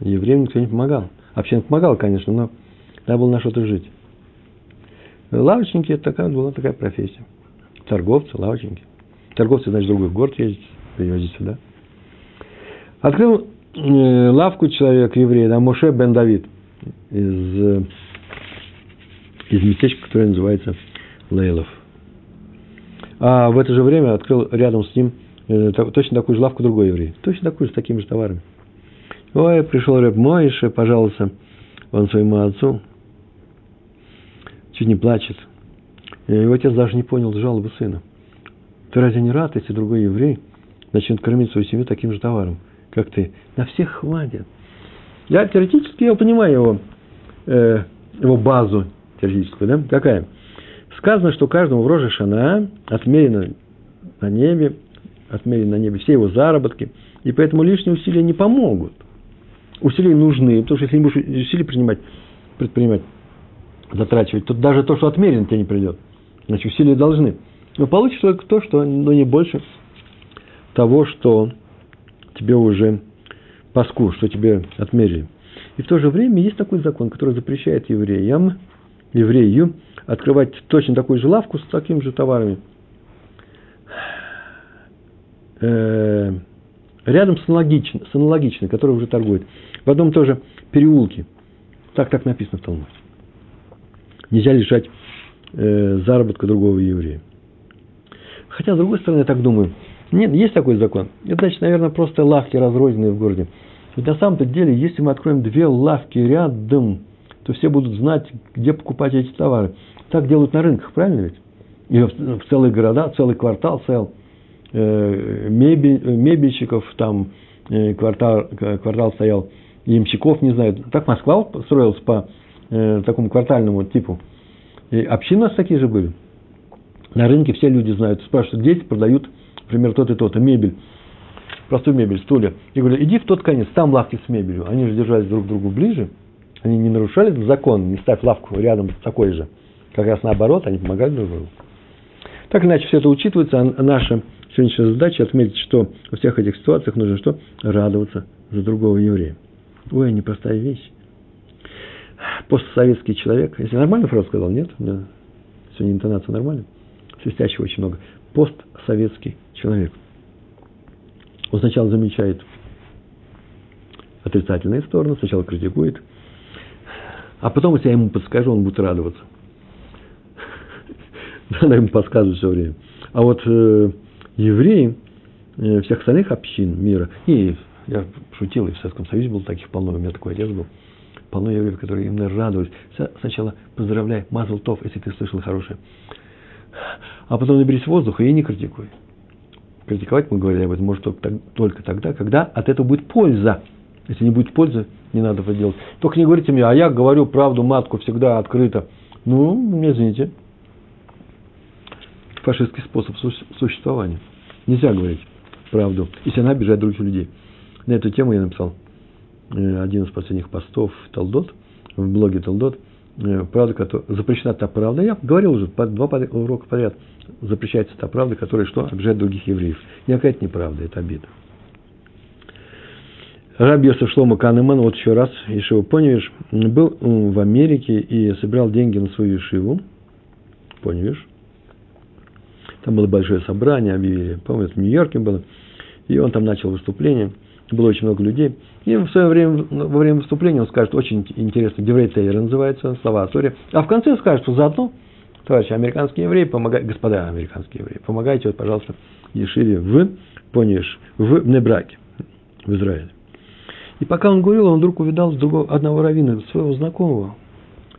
Евреям никто не помогал. Вообще помогал, конечно, но надо было на что-то жить. Лавочники – это такая была такая профессия. Торговцы, лавочники. Торговцы, значит, в другой город ездить, привозить сюда. Открыл э, лавку человек, еврей, да, Моше бен Давид из из местечка, которое называется Лейлов. А в это же время открыл рядом с ним э, точно такую же лавку другой еврей. Точно такую же, с такими же товарами. Ой, пришел Рэб Моише, пожалуйста, он своему отцу чуть не плачет. Его отец даже не понял жалобы сына. Ты разве не рад, если другой еврей начнет кормить свою семью таким же товаром, как ты? На всех хватит. Я теоретически я понимаю его, э, его базу теоретическую, да? Какая? Сказано, что каждому в Роже Шана отмерено на небе, отмерено на небе все его заработки, и поэтому лишние усилия не помогут. Усилия нужны, потому что если не будешь усилия принимать, предпринимать, затрачивать, то даже то, что отмерено, тебе не придет. Значит, усилия должны. Но получишь только то, что, но не больше того, что тебе уже паску, что тебе отмерили. И в то же время есть такой закон, который запрещает евреям, еврею открывать точно такую же лавку с такими же товарами. Э, рядом с аналогичной, с аналогичной, которая уже торгует. В одном тоже переулке. Так, так написано в Талмуде. Нельзя лишать э, заработка другого еврея. Хотя, с другой стороны, я так думаю, нет, есть такой закон. Это значит, наверное, просто лавки разрозненные в городе. Ведь на самом-то деле, если мы откроем две лавки рядом, то все будут знать, где покупать эти товары. Так делают на рынках, правильно ведь? И в, в целые города, целый квартал цел. Э, мебель, мебельщиков там э, квартал, квартал стоял, ямщиков, не знаю. Так Москва строилась по э, такому квартальному типу. И общины у нас такие же были. На рынке все люди знают. Спрашивают, дети продают, например, тот и тот, мебель простую мебель, стулья. И говорю, иди в тот конец, там лавки с мебелью. Они же держались друг к другу ближе. Они не нарушали закон, не ставь лавку рядом с такой же. Как раз наоборот, они помогали друг другу. Так иначе, все это учитывается, а наша сегодняшняя задача отметить, что во всех этих ситуациях нужно что? Радоваться за другого еврея. Ой, непростая вещь. Постсоветский человек, если нормальную фразу сказал, нет? У меня сегодня интонация нормальная. Свистящего очень много. Постсоветский человек – он сначала замечает отрицательные стороны, сначала критикует, а потом, если я ему подскажу, он будет радоваться. (laughs) Надо ему подсказывать все время. А вот э, евреи э, всех остальных общин мира, и я шутил, и в Советском Союзе был таких полно, у меня такой отец был, полно евреев, которые именно радовались. Сначала поздравляй, мазал тов, если ты слышал хорошее. А потом наберись воздуха и не критикуй критиковать, мы говорили об этом, может только тогда, когда от этого будет польза. Если не будет пользы, не надо это делать. Только не говорите мне, а я говорю правду матку всегда открыто. Ну, извините. Фашистский способ существования. Нельзя говорить правду, если она обижает других людей. На эту тему я написал э, один из последних постов Талдот, в блоге Талдот – правда, которая, запрещена та правда, я говорил уже, два урока подряд, запрещается та правда, которая что? Обижает других евреев. Никакая это неправда, это обида. Раби Йосеф Шлома Канеман, вот еще раз, Ишива Поневиш, был в Америке и собирал деньги на свою Ишиву. Поневиш. Там было большое собрание, объявили, по-моему, это в Нью-Йорке было. И он там начал выступление – было очень много людей. И в свое время, во время выступления он скажет, очень интересно, Деврей Тейер называется, слова Асурия. А в конце скажет, что заодно, товарищи американские евреи, помогайте, господа американские евреи, помогайте, вот, пожалуйста, Ешиве в Пониш, в Небраке, в Израиле. И пока он говорил, он вдруг увидал другого, одного раввина, своего знакомого,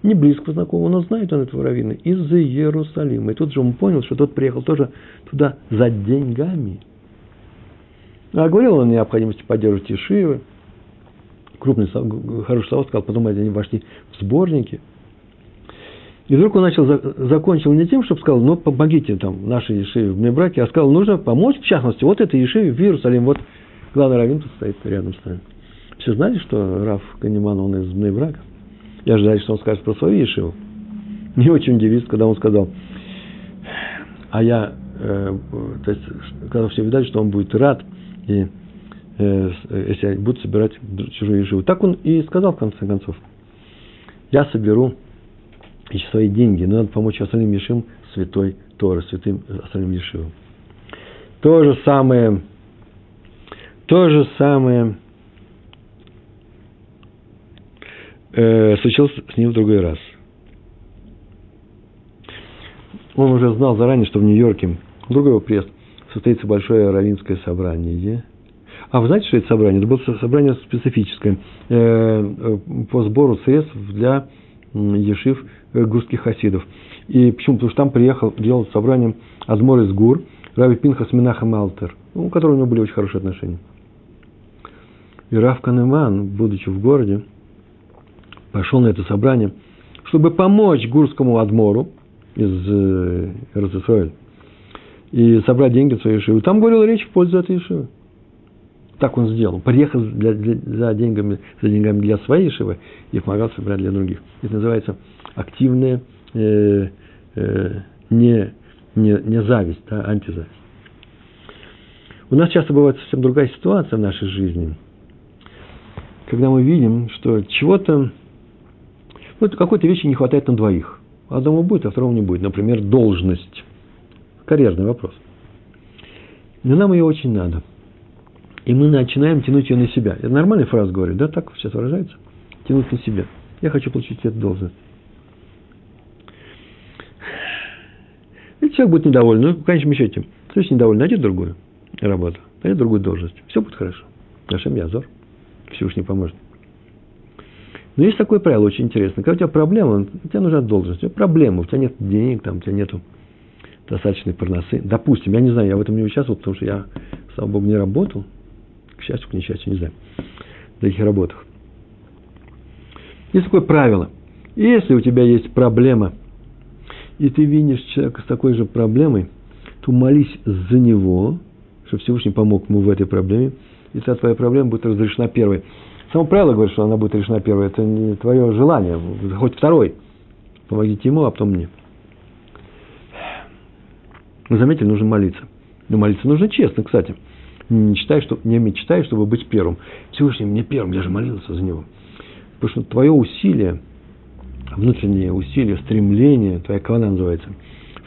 не близкого знакомого, но знает он этого раввина, из Иерусалима. И тут же он понял, что тот приехал тоже туда за деньгами – а говорил он о необходимости поддерживать Ешивы. Крупный, хороший слова сказал, потом они вошли в сборники. И вдруг он начал, закончил не тем, чтобы сказал, ну, помогите там нашей Ешиве в браке, а сказал, нужно помочь, в частности, вот этой Ешиве в Иерусалим. Вот главный раввин тут стоит рядом с нами. Все знали, что Раф Каниман, он из брака? Я ожидаю, что он скажет про свою Ешиву. Не очень удивился, когда он сказал, а я, э, то есть, когда все видали, что он будет рад – и э, если будут собирать чужие живы. Так он и сказал в конце концов. Я соберу еще свои деньги, но надо помочь остальным Ешим святой Торы, святым остальным Ешивам. То же самое, то же самое э, случилось с ним в другой раз. Он уже знал заранее, что в Нью-Йорке, другой его приезд, состоится большое равинское собрание. А вы знаете, что это собрание? Это было собрание специфическое э, э, по сбору средств для ешив э, гурских хасидов. И почему? Потому что там приехал делать собрание Адмор из Гур, Рави Пинхас Минаха Малтер, у которого у него были очень хорошие отношения. И Рав Канеман, будучи в городе, пошел на это собрание, чтобы помочь гурскому Адмору из Иерусалима и собрать деньги в свою Ешиву. Там говорил речь в пользу этой Ешивы. Так он сделал. Приехал для, для, за, деньгами, за деньгами для своей Ешивы и помогал собирать для других. Это называется активная э, э, не, не, не зависть, а антизависть. У нас часто бывает совсем другая ситуация в нашей жизни. когда мы видим, что чего-то, вот какой-то вещи не хватает на двоих. Одному будет, а второму не будет. Например, должность. Карьерный вопрос. Но нам ее очень надо. И мы начинаем тянуть ее на себя. Это нормальная фраза говорю, да, так сейчас выражается? Тянуть на себя. Я хочу получить эту должность. И человек будет недоволен. Ну, в конечном счете, если недоволен, найдет другую работу, найдет другую должность. Все будет хорошо. Нашем Язор. Всевышний поможет. Но есть такое правило очень интересное. Когда у тебя проблема, у тебя нужна должность, у тебя проблема, у тебя нет денег, там, у тебя нету достаточной парносы. Допустим, я не знаю, я в этом не участвовал, потому что я, слава богу, не работал. Счастью, к несчастью, не знаю, в таких работах. Есть такое правило. Если у тебя есть проблема, и ты видишь человека с такой же проблемой, то молись за него, чтобы Всевышний помог ему в этой проблеме, и тогда твоя проблема будет разрешена первой. Само правило говорит, что она будет решена первой. Это не твое желание. Хоть второй. Помогите ему, а потом мне. Вы заметили, нужно молиться. Но молиться нужно честно, кстати. Не мечтай, что, не мечтай, чтобы быть первым. Всевышний мне первым, я же молился за него. Потому что твое усилие, внутреннее усилие, стремление, твоя кавана называется,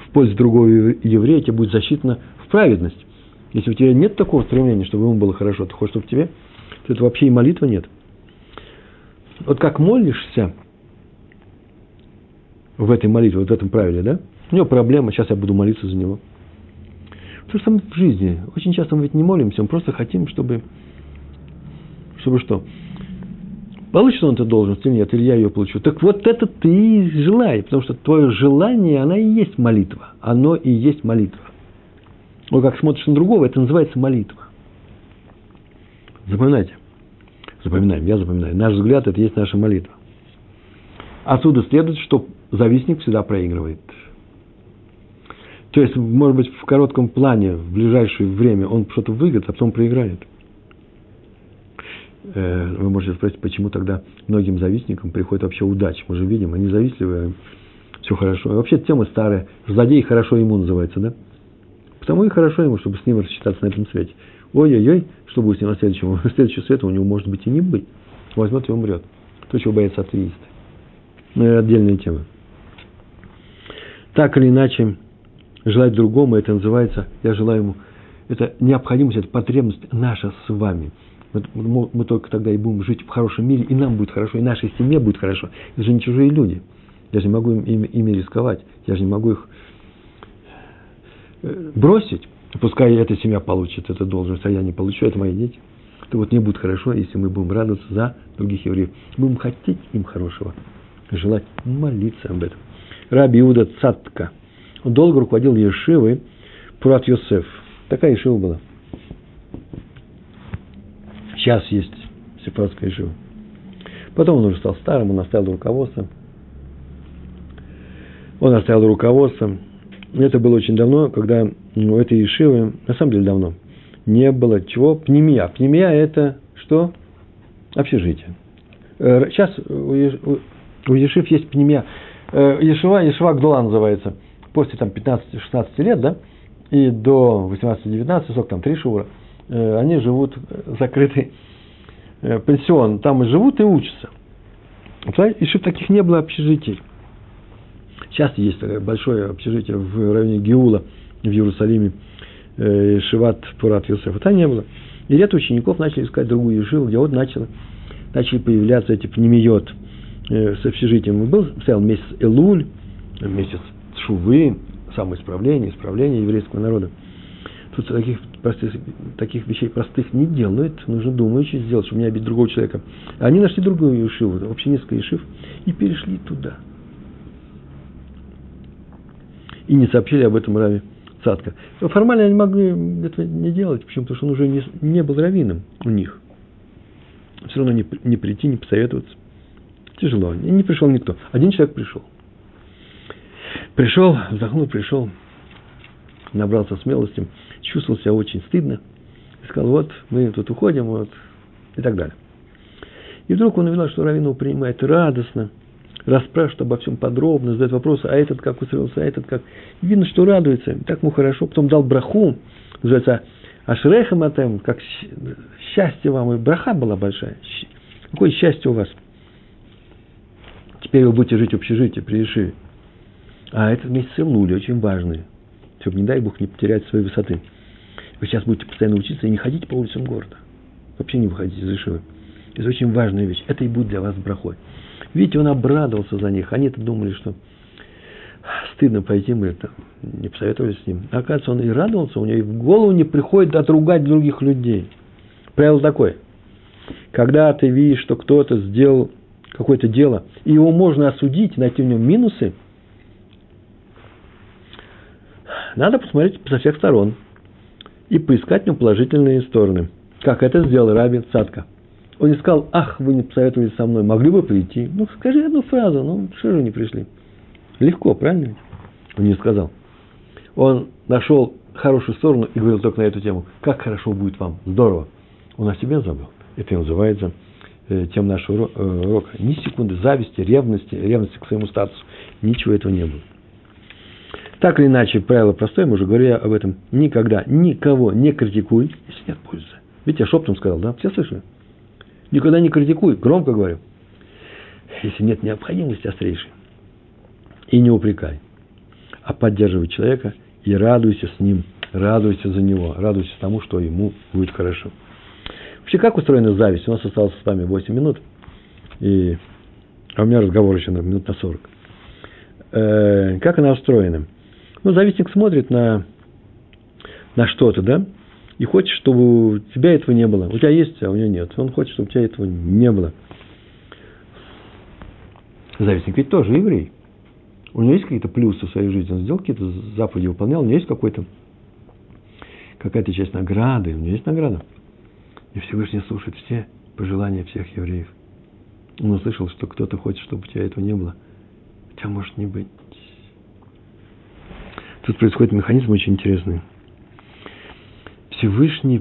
в пользу другого еврея тебе будет засчитано в праведность. Если у тебя нет такого стремления, чтобы ему было хорошо, ты хочешь, чтобы тебе, то это вообще и молитвы нет. Вот как молишься в этой молитве, вот в этом правиле, да? У него проблема, сейчас я буду молиться за него. То же самое в жизни. Очень часто мы ведь не молимся, мы просто хотим, чтобы, чтобы что? Получит он эту должность или нет, или я ее получу. Так вот это ты и желай, потому что твое желание, она и есть молитва. Оно и есть молитва. Но как смотришь на другого, это называется молитва. Запоминайте. Запоминаем, я запоминаю. Наш взгляд – это есть наша молитва. Отсюда следует, что завистник всегда проигрывает. То есть, может быть, в коротком плане, в ближайшее время он что-то выиграет, а потом проиграет. Э, вы можете спросить, почему тогда многим завистникам приходит вообще удача. Мы же видим, они завистливые, все хорошо. И вообще тема старая. Злодей хорошо ему называется, да? Потому и хорошо ему, чтобы с ним рассчитаться на этом свете. Ой-ой-ой, что будет с ним на следующем? (laughs) Следующего света у него может быть и не быть. Возьмет и умрет. То, чего боятся атеисты. Ну, это отдельная тема. Так или иначе, желать другому, это называется, я желаю ему, это необходимость, это потребность наша с вами. Мы, мы только тогда и будем жить в хорошем мире, и нам будет хорошо, и нашей семье будет хорошо. Это же не чужие люди. Я же не могу им, ими, ими рисковать. Я же не могу их Э, бросить, пускай эта семья получит эту должность, а я не получу, это мои дети, то вот не будет хорошо, если мы будем радоваться за других евреев. Будем хотеть им хорошего, желать молиться об этом. Раби Иуда Цатка. Долго руководил Ешивой Пурат Йосеф. Такая Ешива была. Сейчас есть сепаратская Ешива. Потом он уже стал старым, он оставил руководство. Он оставил руководство. Это было очень давно, когда у этой Ешивы, на самом деле давно, не было чего? Пнемия. Пнемия – это что? Общежитие. Э, сейчас у Ешив есть пнемия. Э, Ешива, Ешива Гдула называется. После там 15-16 лет, да, и до 18-19, сколько там, три шура, э, они живут закрытый пенсион. Там и живут, и учатся. Ешив таких не было общежитий. Сейчас есть большое общежитие в районе Геула в Иерусалиме, э, Шиват Пурат Йосеф. Там не было. И ряд учеников начали искать другую Ешиву, где вот начало, начали появляться эти пнемиот э, с общежитием. Был, стоял месяц Элуль, месяц Шувы, самоисправление, исправление еврейского народа. Тут таких, простых, таких вещей простых не делают, нужно думаючи сделать, чтобы не обидеть другого человека. Они нашли другую Ешиву, вообще несколько Ешив, и перешли туда – и не сообщили об этом Раве Цатка. Формально они могли этого не делать, почему? Потому что он уже не, не был раввином у них. Все равно не, не прийти, не посоветоваться. Тяжело. Не пришел никто. Один человек пришел. Пришел, вздохнул, пришел, набрался смелости, чувствовал себя очень стыдно. И сказал, вот, мы тут уходим, вот, и так далее. И вдруг он увидел, что Равин его принимает радостно, расспрашивает обо всем подробно, задает вопросы, а этот как устроился, а этот как. И видно, что радуется, так ему хорошо. Потом дал браху, называется Ашрехам Атем, как счастье вам, и браха была большая. Какое счастье у вас. Теперь вы будете жить в общежитии при Ишиве. А этот месяц Илули очень важный, чтобы, не дай Бог, не потерять своей высоты. Вы сейчас будете постоянно учиться и не ходите по улицам города. Вообще не выходите из Ишивы. Это очень важная вещь. Это и будет для вас брахой. Видите, он обрадовался за них. Они-то думали, что стыдно пойти, мы это не посоветовались с ним. А оказывается, он и радовался, у него и в голову не приходит отругать других людей. Правило такое. Когда ты видишь, что кто-то сделал какое-то дело, и его можно осудить, найти в нем минусы, надо посмотреть со всех сторон и поискать в нем положительные стороны. Как это сделал Раби Цатка. Он не сказал, ах, вы не посоветовали со мной, могли бы прийти. Ну, скажи одну фразу, ну, что же не пришли? Легко, правильно? Он не сказал. Он нашел хорошую сторону и говорил только на эту тему. Как хорошо будет вам, здорово. Он о себе забыл. Это и называется э, тем нашего э, урока. Ни секунды зависти, ревности, ревности к своему статусу. Ничего этого не было. Так или иначе, правило простое, мы уже говорили об этом. Никогда никого не критикуй, если нет пользы. Видите, я шептом сказал, да? Все слышали? Никогда не критикуй, громко говорю. Если нет необходимости острейшей. И не упрекай. А поддерживай человека и радуйся с ним. Радуйся за него. Радуйся тому, что ему будет хорошо. Вообще, как устроена зависть? У нас осталось с вами 8 минут. И... А у меня разговор еще на минут на 40. Э, как она устроена? Ну, завистник смотрит на, на что-то, да, и хочет, чтобы у тебя этого не было. У тебя есть, а у него нет. Он хочет, чтобы у тебя этого не было. Завистник ведь тоже еврей. У него есть какие-то плюсы в своей жизни. Он сделал какие-то заповеди, выполнял. У него есть какой-то, какая-то часть награды. У него есть награда. И Всевышний слушает все пожелания всех евреев. Он услышал, что кто-то хочет, чтобы у тебя этого не было. У тебя может не быть. Тут происходит механизм очень интересный. Всевышний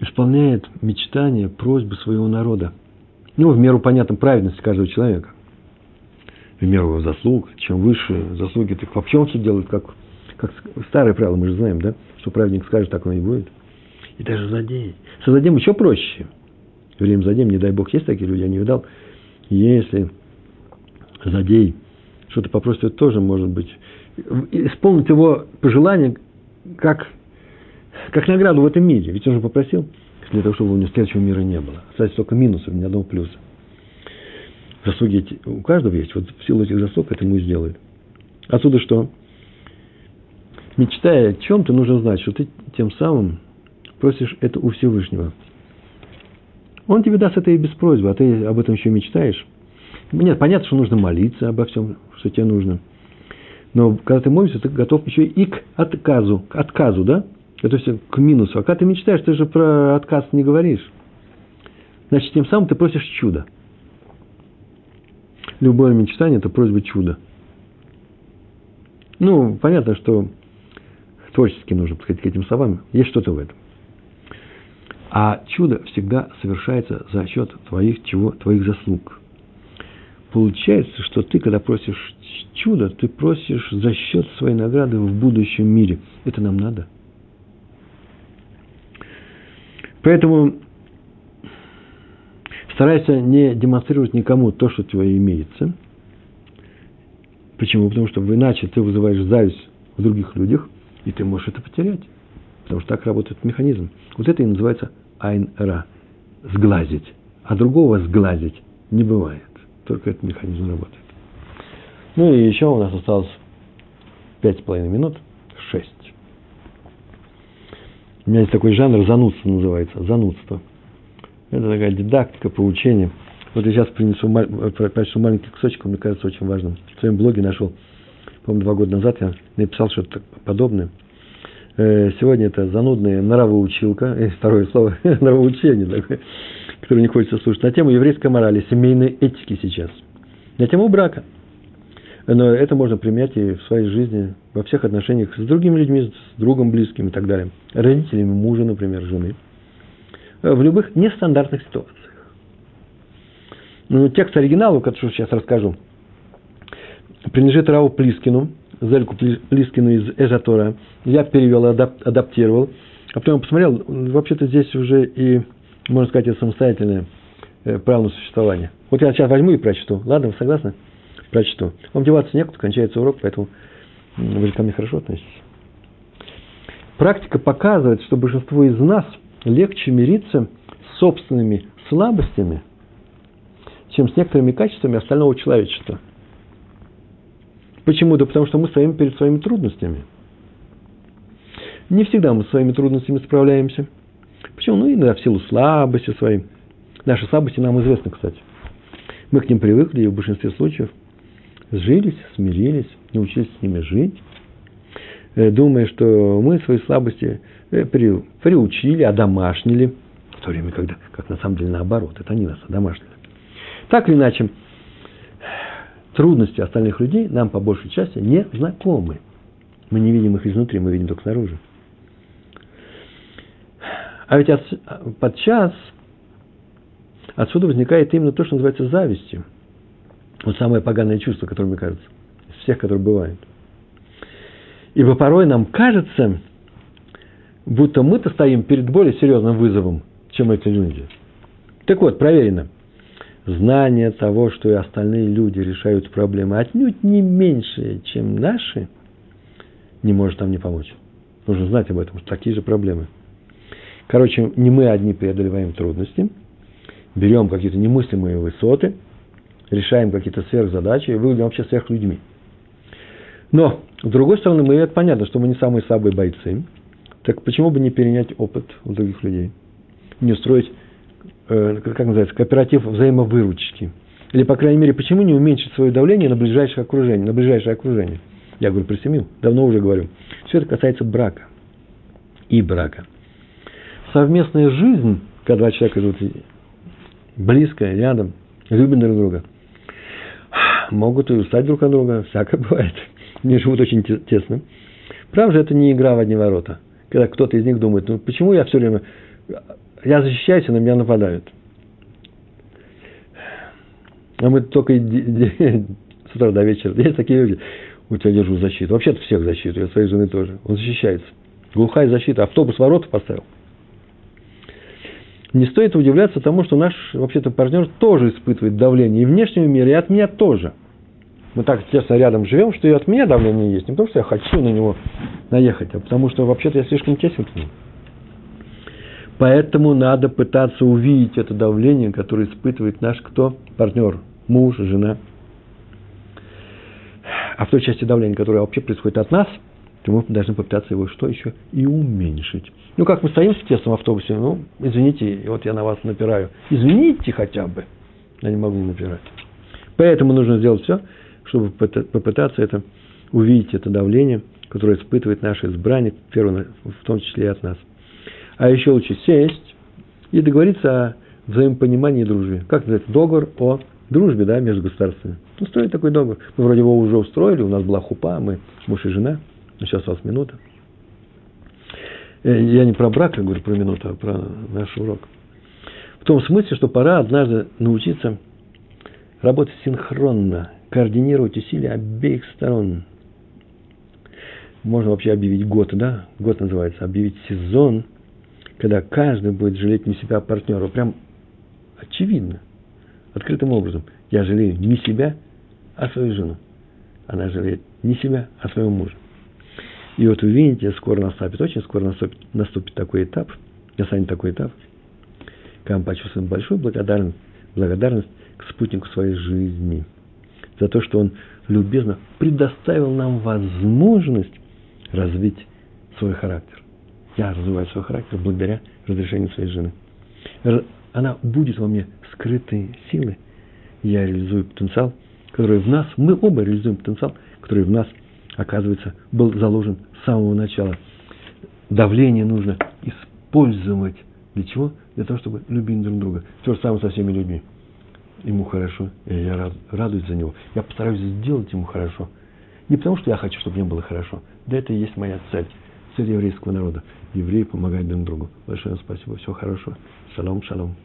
исполняет мечтания, просьбы своего народа. Ну, в меру, понятно, праведности каждого человека. В меру его заслуг. Чем выше заслуги, так вообще он все делает, как, как старое правило, мы же знаем, да? Что праведник скажет, так оно и будет. И даже за день. За день еще проще. Время за не дай Бог, есть такие люди, я не видал. Если за день что-то попросит, это тоже может быть исполнить его пожелание как, как награду в этом мире. Ведь он же попросил для того, чтобы у него следующего мира не было. Кстати, только минусов, ни одного плюса. Заслуги эти, у каждого есть. Вот в силу этих заслуг это ему и сделает. Отсюда что? Мечтая о чем-то, нужно знать, что ты тем самым просишь это у Всевышнего. Он тебе даст это и без просьбы, а ты об этом еще мечтаешь. Нет, понятно, что нужно молиться обо всем, что тебе нужно – но когда ты молишься, ты готов еще и к отказу, к отказу, да? Это все к минусу. А когда ты мечтаешь, ты же про отказ не говоришь. Значит, тем самым ты просишь чуда. Любое мечтание – это просьба чуда. Ну, понятно, что творчески нужно подходить к этим словам. Есть что-то в этом. А чудо всегда совершается за счет твоих чего? Твоих заслуг. Получается, что ты, когда просишь чудо, ты просишь за счет своей награды в будущем мире. Это нам надо. Поэтому старайся не демонстрировать никому то, что твое имеется. Почему? Потому что иначе ты вызываешь зависть в других людях, и ты можешь это потерять. Потому что так работает механизм. Вот это и называется айн-ра – сглазить. А другого сглазить не бывает. Только этот механизм работает. Ну и еще у нас осталось пять с половиной минут, шесть. У меня есть такой жанр, занудство называется, занудство. Это такая дидактика, поучение. Вот я сейчас принесу, прочту маленький кусочек, он мне кажется очень важным. В своем блоге нашел, по-моему, два года назад я написал что-то подобное. Э, сегодня это занудная нравоучилка, э, (laughs) второе слово, (laughs) нравоучение такое, которое не хочется слушать, на тему еврейской морали, семейной этики сейчас. На тему брака – но это можно применять и в своей жизни, во всех отношениях с другими людьми, с другом близким и так далее. Родителями мужа, например, жены. В любых нестандартных ситуациях. Ну, текст оригинала, который сейчас расскажу, принадлежит Рау Плискину, Зельку Плискину из Эзатора. Я перевел, адап, адаптировал. А потом посмотрел, вообще-то здесь уже и, можно сказать, это самостоятельное э, право на существование. Вот я сейчас возьму и прочту. Ладно, вы согласны? Прочту. Вам деваться некуда, кончается урок, поэтому вы же ко мне хорошо относитесь. Практика показывает, что большинству из нас легче мириться с собственными слабостями, чем с некоторыми качествами остального человечества. Почему? Да потому что мы стоим перед своими трудностями. Не всегда мы с своими трудностями справляемся. Почему? Ну, иногда в силу слабости своей. Наши слабости нам известны, кстати. Мы к ним привыкли, и в большинстве случаев сжились, смирились, научились с ними жить, э, думая, что мы свои слабости э, приучили, одомашнили, в то время, когда, как на самом деле наоборот, это они нас одомашнили. Так или иначе, трудности остальных людей нам по большей части не знакомы. Мы не видим их изнутри, мы видим только снаружи. А ведь от, подчас отсюда возникает именно то, что называется завистью. Вот самое поганое чувство, которое, мне кажется, из всех, которые бывают. Ибо порой нам кажется, будто мы-то стоим перед более серьезным вызовом, чем эти люди. Так вот, проверено. Знание того, что и остальные люди решают проблемы отнюдь не меньше, чем наши, не может нам не помочь. Нужно знать об этом, что такие же проблемы. Короче, не мы одни преодолеваем трудности, берем какие-то немыслимые высоты, решаем какие-то сверхзадачи и выглядим вообще сверхлюдьми. Но, с другой стороны, мы это понятно, что мы не самые слабые бойцы. Так почему бы не перенять опыт у других людей? Не устроить, э, как называется, кооператив взаимовыручки? Или, по крайней мере, почему не уменьшить свое давление на ближайшее окружение? На ближайшее окружение? Я говорю про семью, давно уже говорю. Все это касается брака и брака – совместная жизнь, когда два человека живут близко, рядом, любят друг друга, могут и устать друг от друга, всякое бывает. Они живут очень тесно. Правда же, это не игра в одни ворота. Когда кто-то из них думает, ну почему я все время, я защищаюсь, а на меня нападают. А мы только с утра до вечера. (laughs) Есть такие люди, у тебя держу защиту. Вообще-то всех защиту, я своей жены тоже. Он защищается. Глухая защита. Автобус ворот поставил не стоит удивляться тому, что наш, вообще-то, партнер тоже испытывает давление и внешнего мира, и от меня тоже. Мы так тесно рядом живем, что и от меня давление есть. Не потому, что я хочу на него наехать, а потому, что вообще-то я слишком тесен к нему. Поэтому надо пытаться увидеть это давление, которое испытывает наш кто? Партнер, муж, жена. А в той части давления, которое вообще происходит от нас – то мы должны попытаться его что еще? И уменьшить. Ну, как мы стоим в тесном автобусе, ну, извините, вот я на вас напираю. Извините хотя бы. Я не могу напирать. Поэтому нужно сделать все, чтобы попытаться это увидеть, это давление, которое испытывает наш избранник, в том числе и от нас. А еще лучше сесть и договориться о взаимопонимании и дружбе. Как называется? Договор о дружбе, да, между государствами. Устроить такой договор. Мы вроде его уже устроили, у нас была хупа, мы муж и жена – Сейчас у вас минута. Э, я не про брак, говорю про минуту, а про наш урок. В том смысле, что пора однажды научиться работать синхронно, координировать усилия обеих сторон. Можно вообще объявить год, да? Год называется. Объявить сезон, когда каждый будет жалеть не себя, а партнера. Прям очевидно, открытым образом. Я жалею не себя, а свою жену. Она жалеет не себя, а своего мужа. И вот вы видите, скоро наступит, очень скоро наступит, наступит такой этап, настанет такой этап, когда мы почувствуем большую благодарность, благодарность к спутнику своей жизни за то, что он любезно предоставил нам возможность развить свой характер. Я развиваю свой характер благодаря разрешению своей жены. Она будет во мне скрытые силы. Я реализую потенциал, который в нас, мы оба реализуем потенциал, который в нас – оказывается, был заложен с самого начала. Давление нужно использовать. Для чего? Для того, чтобы любить друг друга. То же самое со всеми людьми. Ему хорошо, и я рад, радуюсь за него. Я постараюсь сделать ему хорошо. Не потому, что я хочу, чтобы мне было хорошо. Да это и есть моя цель. Цель еврейского народа. Евреи помогают друг другу. Большое спасибо. Всего хорошего. Шалом, шалом.